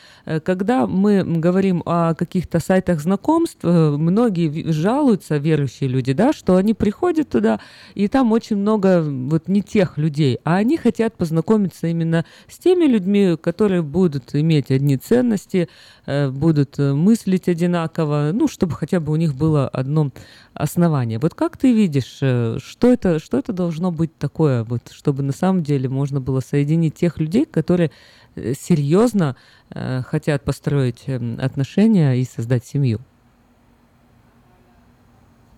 когда мы говорим о каких-то сайтах знакомств, многие жалуются, верующие люди, да, что они приходят туда, и там очень много вот не тех людей, а они хотят познакомиться именно с теми людьми, которые будут иметь одни ценности, будут мыслить одинаково, ну, чтобы хотя бы у них было было одно основание. Вот как ты видишь, э, что это, что это должно быть такое, вот, чтобы на самом деле можно было соединить тех людей, которые э, серьезно э, хотят построить эм, отношения и создать семью?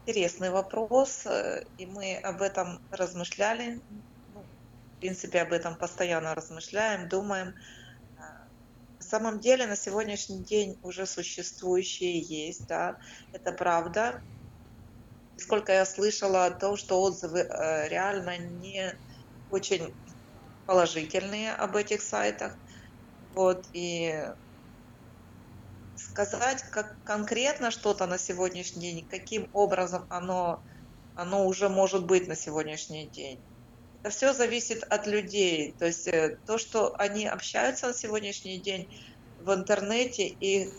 Интересный вопрос, и мы об этом размышляли. Ну, в принципе, об этом постоянно размышляем, думаем. На самом деле на сегодняшний день уже существующие есть, да, это правда. Сколько я слышала о том, что отзывы э, реально не очень положительные об этих сайтах. Вот, и сказать как конкретно что-то на сегодняшний день, каким образом оно, оно уже может быть на сегодняшний день, все зависит от людей. То есть э, то, что они общаются на сегодняшний день в интернете, и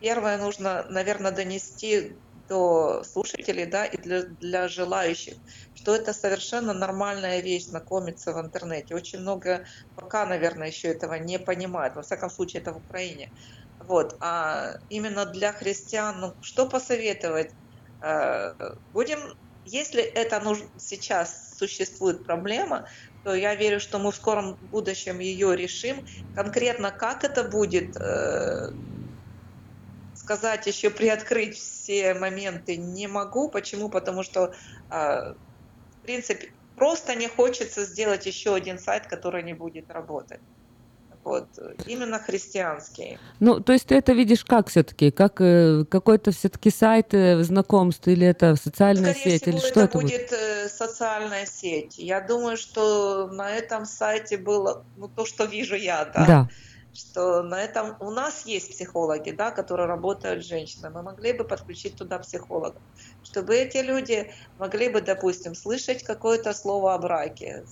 первое нужно, наверное, донести до слушателей, да, и для, для желающих, что это совершенно нормальная вещь знакомиться в интернете. Очень много пока, наверное, еще этого не понимают. Во всяком случае, это в Украине. Вот. А именно для христиан, ну, что посоветовать? Э, будем если это нужно, сейчас существует проблема, то я верю, что мы в скором будущем ее решим. Конкретно как это будет, э, сказать еще приоткрыть все моменты не могу. Почему? Потому что, э, в принципе, просто не хочется сделать еще один сайт, который не будет работать вот, именно христианские. Ну, то есть ты это видишь как все-таки? Как э, какой-то все-таки сайт э, знакомств или это социальная Скорее сеть? Всего, или что это это будет? будет э, социальная сеть. Я думаю, что на этом сайте было, ну, то, что вижу я, да, да. что на этом у нас есть психологи, да, которые работают с женщинами. Мы могли бы подключить туда психологов, чтобы эти люди могли бы, допустим, слышать какое-то слово о браке,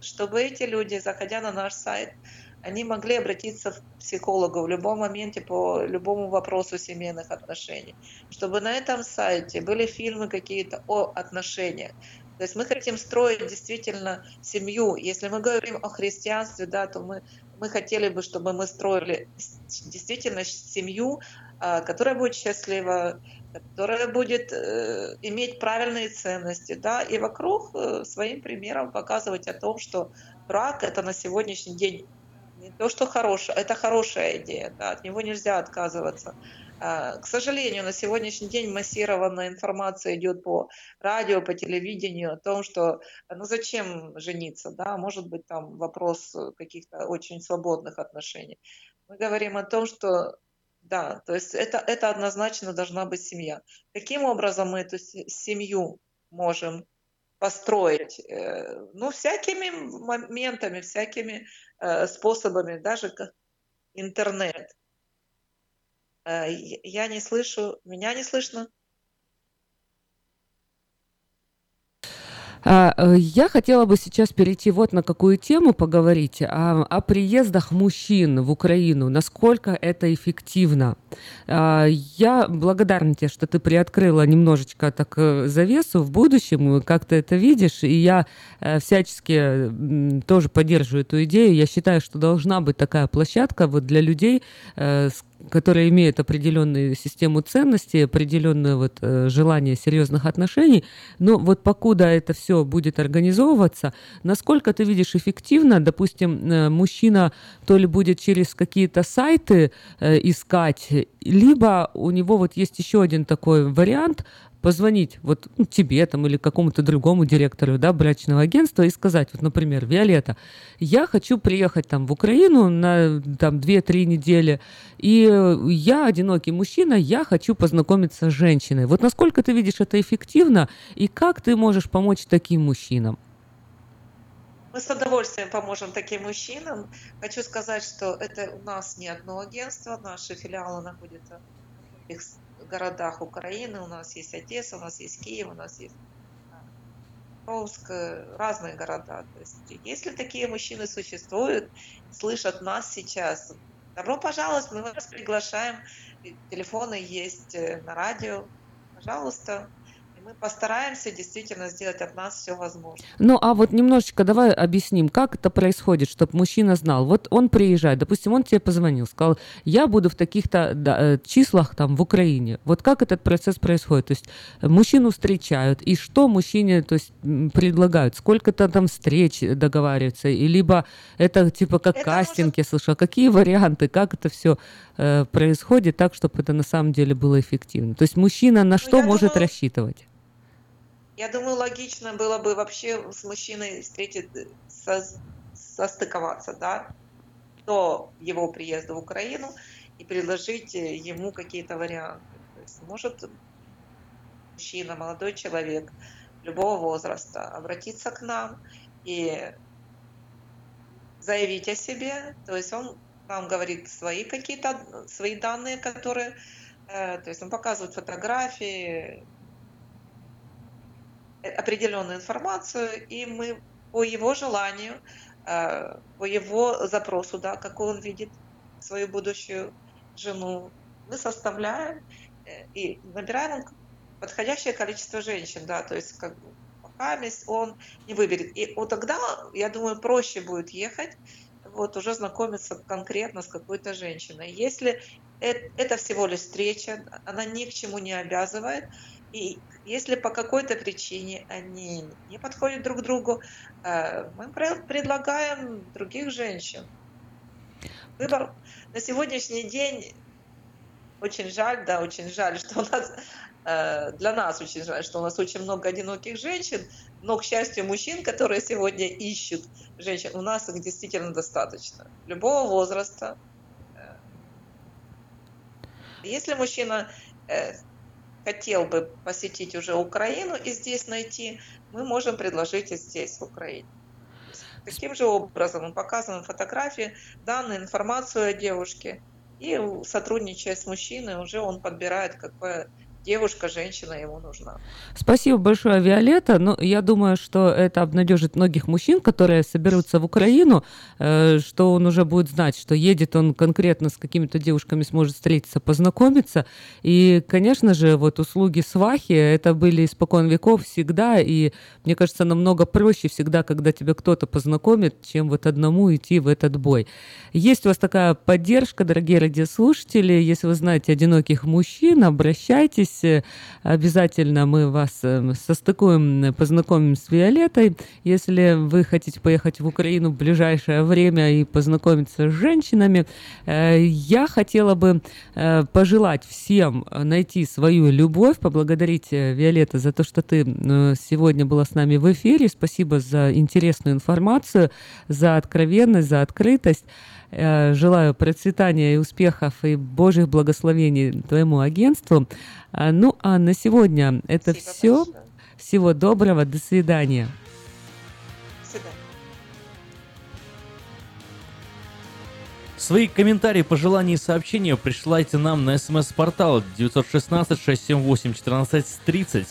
чтобы эти люди, заходя на наш сайт, они могли обратиться к психологу в любом моменте по любому вопросу семейных отношений, чтобы на этом сайте были фильмы какие-то о отношениях. То есть мы хотим строить действительно семью. Если мы говорим о христианстве, да, то мы, мы хотели бы, чтобы мы строили действительно семью, а, которая будет счастлива, которая будет э, иметь правильные ценности, да, и вокруг э, своим примером показывать о том, что брак это на сегодняшний день не то, что хорошее, это хорошая идея, да, от него нельзя отказываться. А, к сожалению, на сегодняшний день массированная информация идет по радио, по телевидению о том, что ну зачем жениться, да, может быть там вопрос каких-то очень свободных отношений. Мы говорим о том, что да, то есть это, это однозначно должна быть семья. Каким образом мы эту семью можем построить? Э, ну, всякими моментами, всякими способами, даже как интернет. Э, я не слышу, меня не слышно? А, э, Я хотела бы сейчас перейти вот на какую тему поговорить, о, о приездах мужчин в Украину, насколько это эффективно. А, Я благодарна тебе, что ты приоткрыла немножечко так э, завесу в будущем, как ты это видишь, и я э, всячески тоже поддерживаю эту идею. Я считаю, что должна быть такая площадка вот для людей, э, с которые имеют определенную систему ценностей, определенное вот э, желание серьезных отношений, но вот покуда это все будет организовываться, насколько ты видишь эффективно, допустим, э, мужчина то ли будет через какие-то сайты э, искать, либо у него вот есть еще один такой вариант, позвонить вот ну, тебе там или какому-то другому директору да, брачного агентства и сказать, вот, например, Виолетта, я хочу приехать там в Украину на там 2-3 недели, и я одинокий мужчина, я хочу познакомиться с женщиной. Вот насколько ты видишь это эффективно, и как ты можешь помочь таким мужчинам? Мы с удовольствием поможем таким мужчинам. Хочу сказать, что это у нас не одно агентство, наши филиалы находятся городах Украины. У нас есть Одесса, у нас есть Киев, у нас есть Покровск, э, разные города. То есть, если такие мужчины существуют, слышат нас сейчас, добро пожаловать, мы вас приглашаем. Телефоны есть э, на радио. Пожалуйста, мы постараемся действительно сделать от нас все возможное. Ну, а вот немножечко давай объясним, как это происходит, чтобы мужчина знал. Вот он приезжает, допустим, он тебе позвонил, сказал, я буду в таких-то да, э, числах там в Украине. Вот как этот процесс происходит? То есть мужчину встречают, и что мужчине то есть, предлагают? Сколько-то там встреч договариваются? И либо это типа как кастинг, я слышала. Какие варианты? Как это все э, происходит так, чтобы это на самом деле было эффективно? То есть мужчина на что я может думаю, рассчитывать? Я думаю, логично было бы вообще с мужчиной встретить, со- состыковаться, да, до его приезда в Украину и предложить э, ему какие-то варианты. То есть может мужчина, молодой человек любого возраста обратиться к нам и заявить о себе. То есть он нам говорит свои какие-то свои данные, которые, э, то есть он показывает фотографии, определенную информацию, и мы по его желанию, э, по его запросу, да, какой он видит свою будущую жену, мы составляем э, и набираем подходящее количество женщин, да, то есть как бы пока он не выберет. И вот тогда, я думаю, проще будет ехать, вот уже знакомиться конкретно с какой-то женщиной. Если это всего лишь встреча, она ни к чему не обязывает, и если по какой-то причине они не подходят друг другу, э, мы пре- предлагаем других женщин. Выбор на сегодняшний день очень жаль, да, очень жаль, что у нас э, для нас очень жаль, что у нас очень много одиноких женщин, но, к счастью, мужчин, которые сегодня ищут женщин, у нас их действительно достаточно. Любого возраста. Э, Если мужчина хотел бы посетить уже Украину и здесь найти, мы можем предложить и здесь, в Украине. Таким же образом мы показываем фотографии, данные, информацию о девушке. И сотрудничая с мужчиной, уже он подбирает, какая девушка, женщина ему нужна. Спасибо большое, Виолетта. Ну, я думаю, что это обнадежит многих мужчин, которые соберутся в Украину, э, что он уже будет знать, что едет он конкретно с какими-то девушками, сможет встретиться, познакомиться. И, конечно же, вот услуги свахи, это были испокон веков всегда, и мне кажется, намного проще всегда, когда тебя кто-то познакомит, чем вот одному идти в этот бой. Есть у вас такая поддержка, дорогие радиослушатели, если вы знаете одиноких мужчин, обращайтесь, Э, обязательно мы вас э, состыкуем, познакомим с Виолеттой. Если вы хотите поехать в Украину в ближайшее время и познакомиться с женщинами, э, я хотела бы э, пожелать всем найти свою любовь, поблагодарить э, Виолетта за то, что ты э, сегодня была с нами в эфире. Спасибо за интересную информацию, за откровенность, за открытость. Э, Желаю процветания и успехов и Божьих благословений твоему агентству. А, Ну а на сегодня это все. Всего доброго, до свидания. Свои комментарии, пожелания и сообщения присылайте нам на смс-портал 916 678 1430.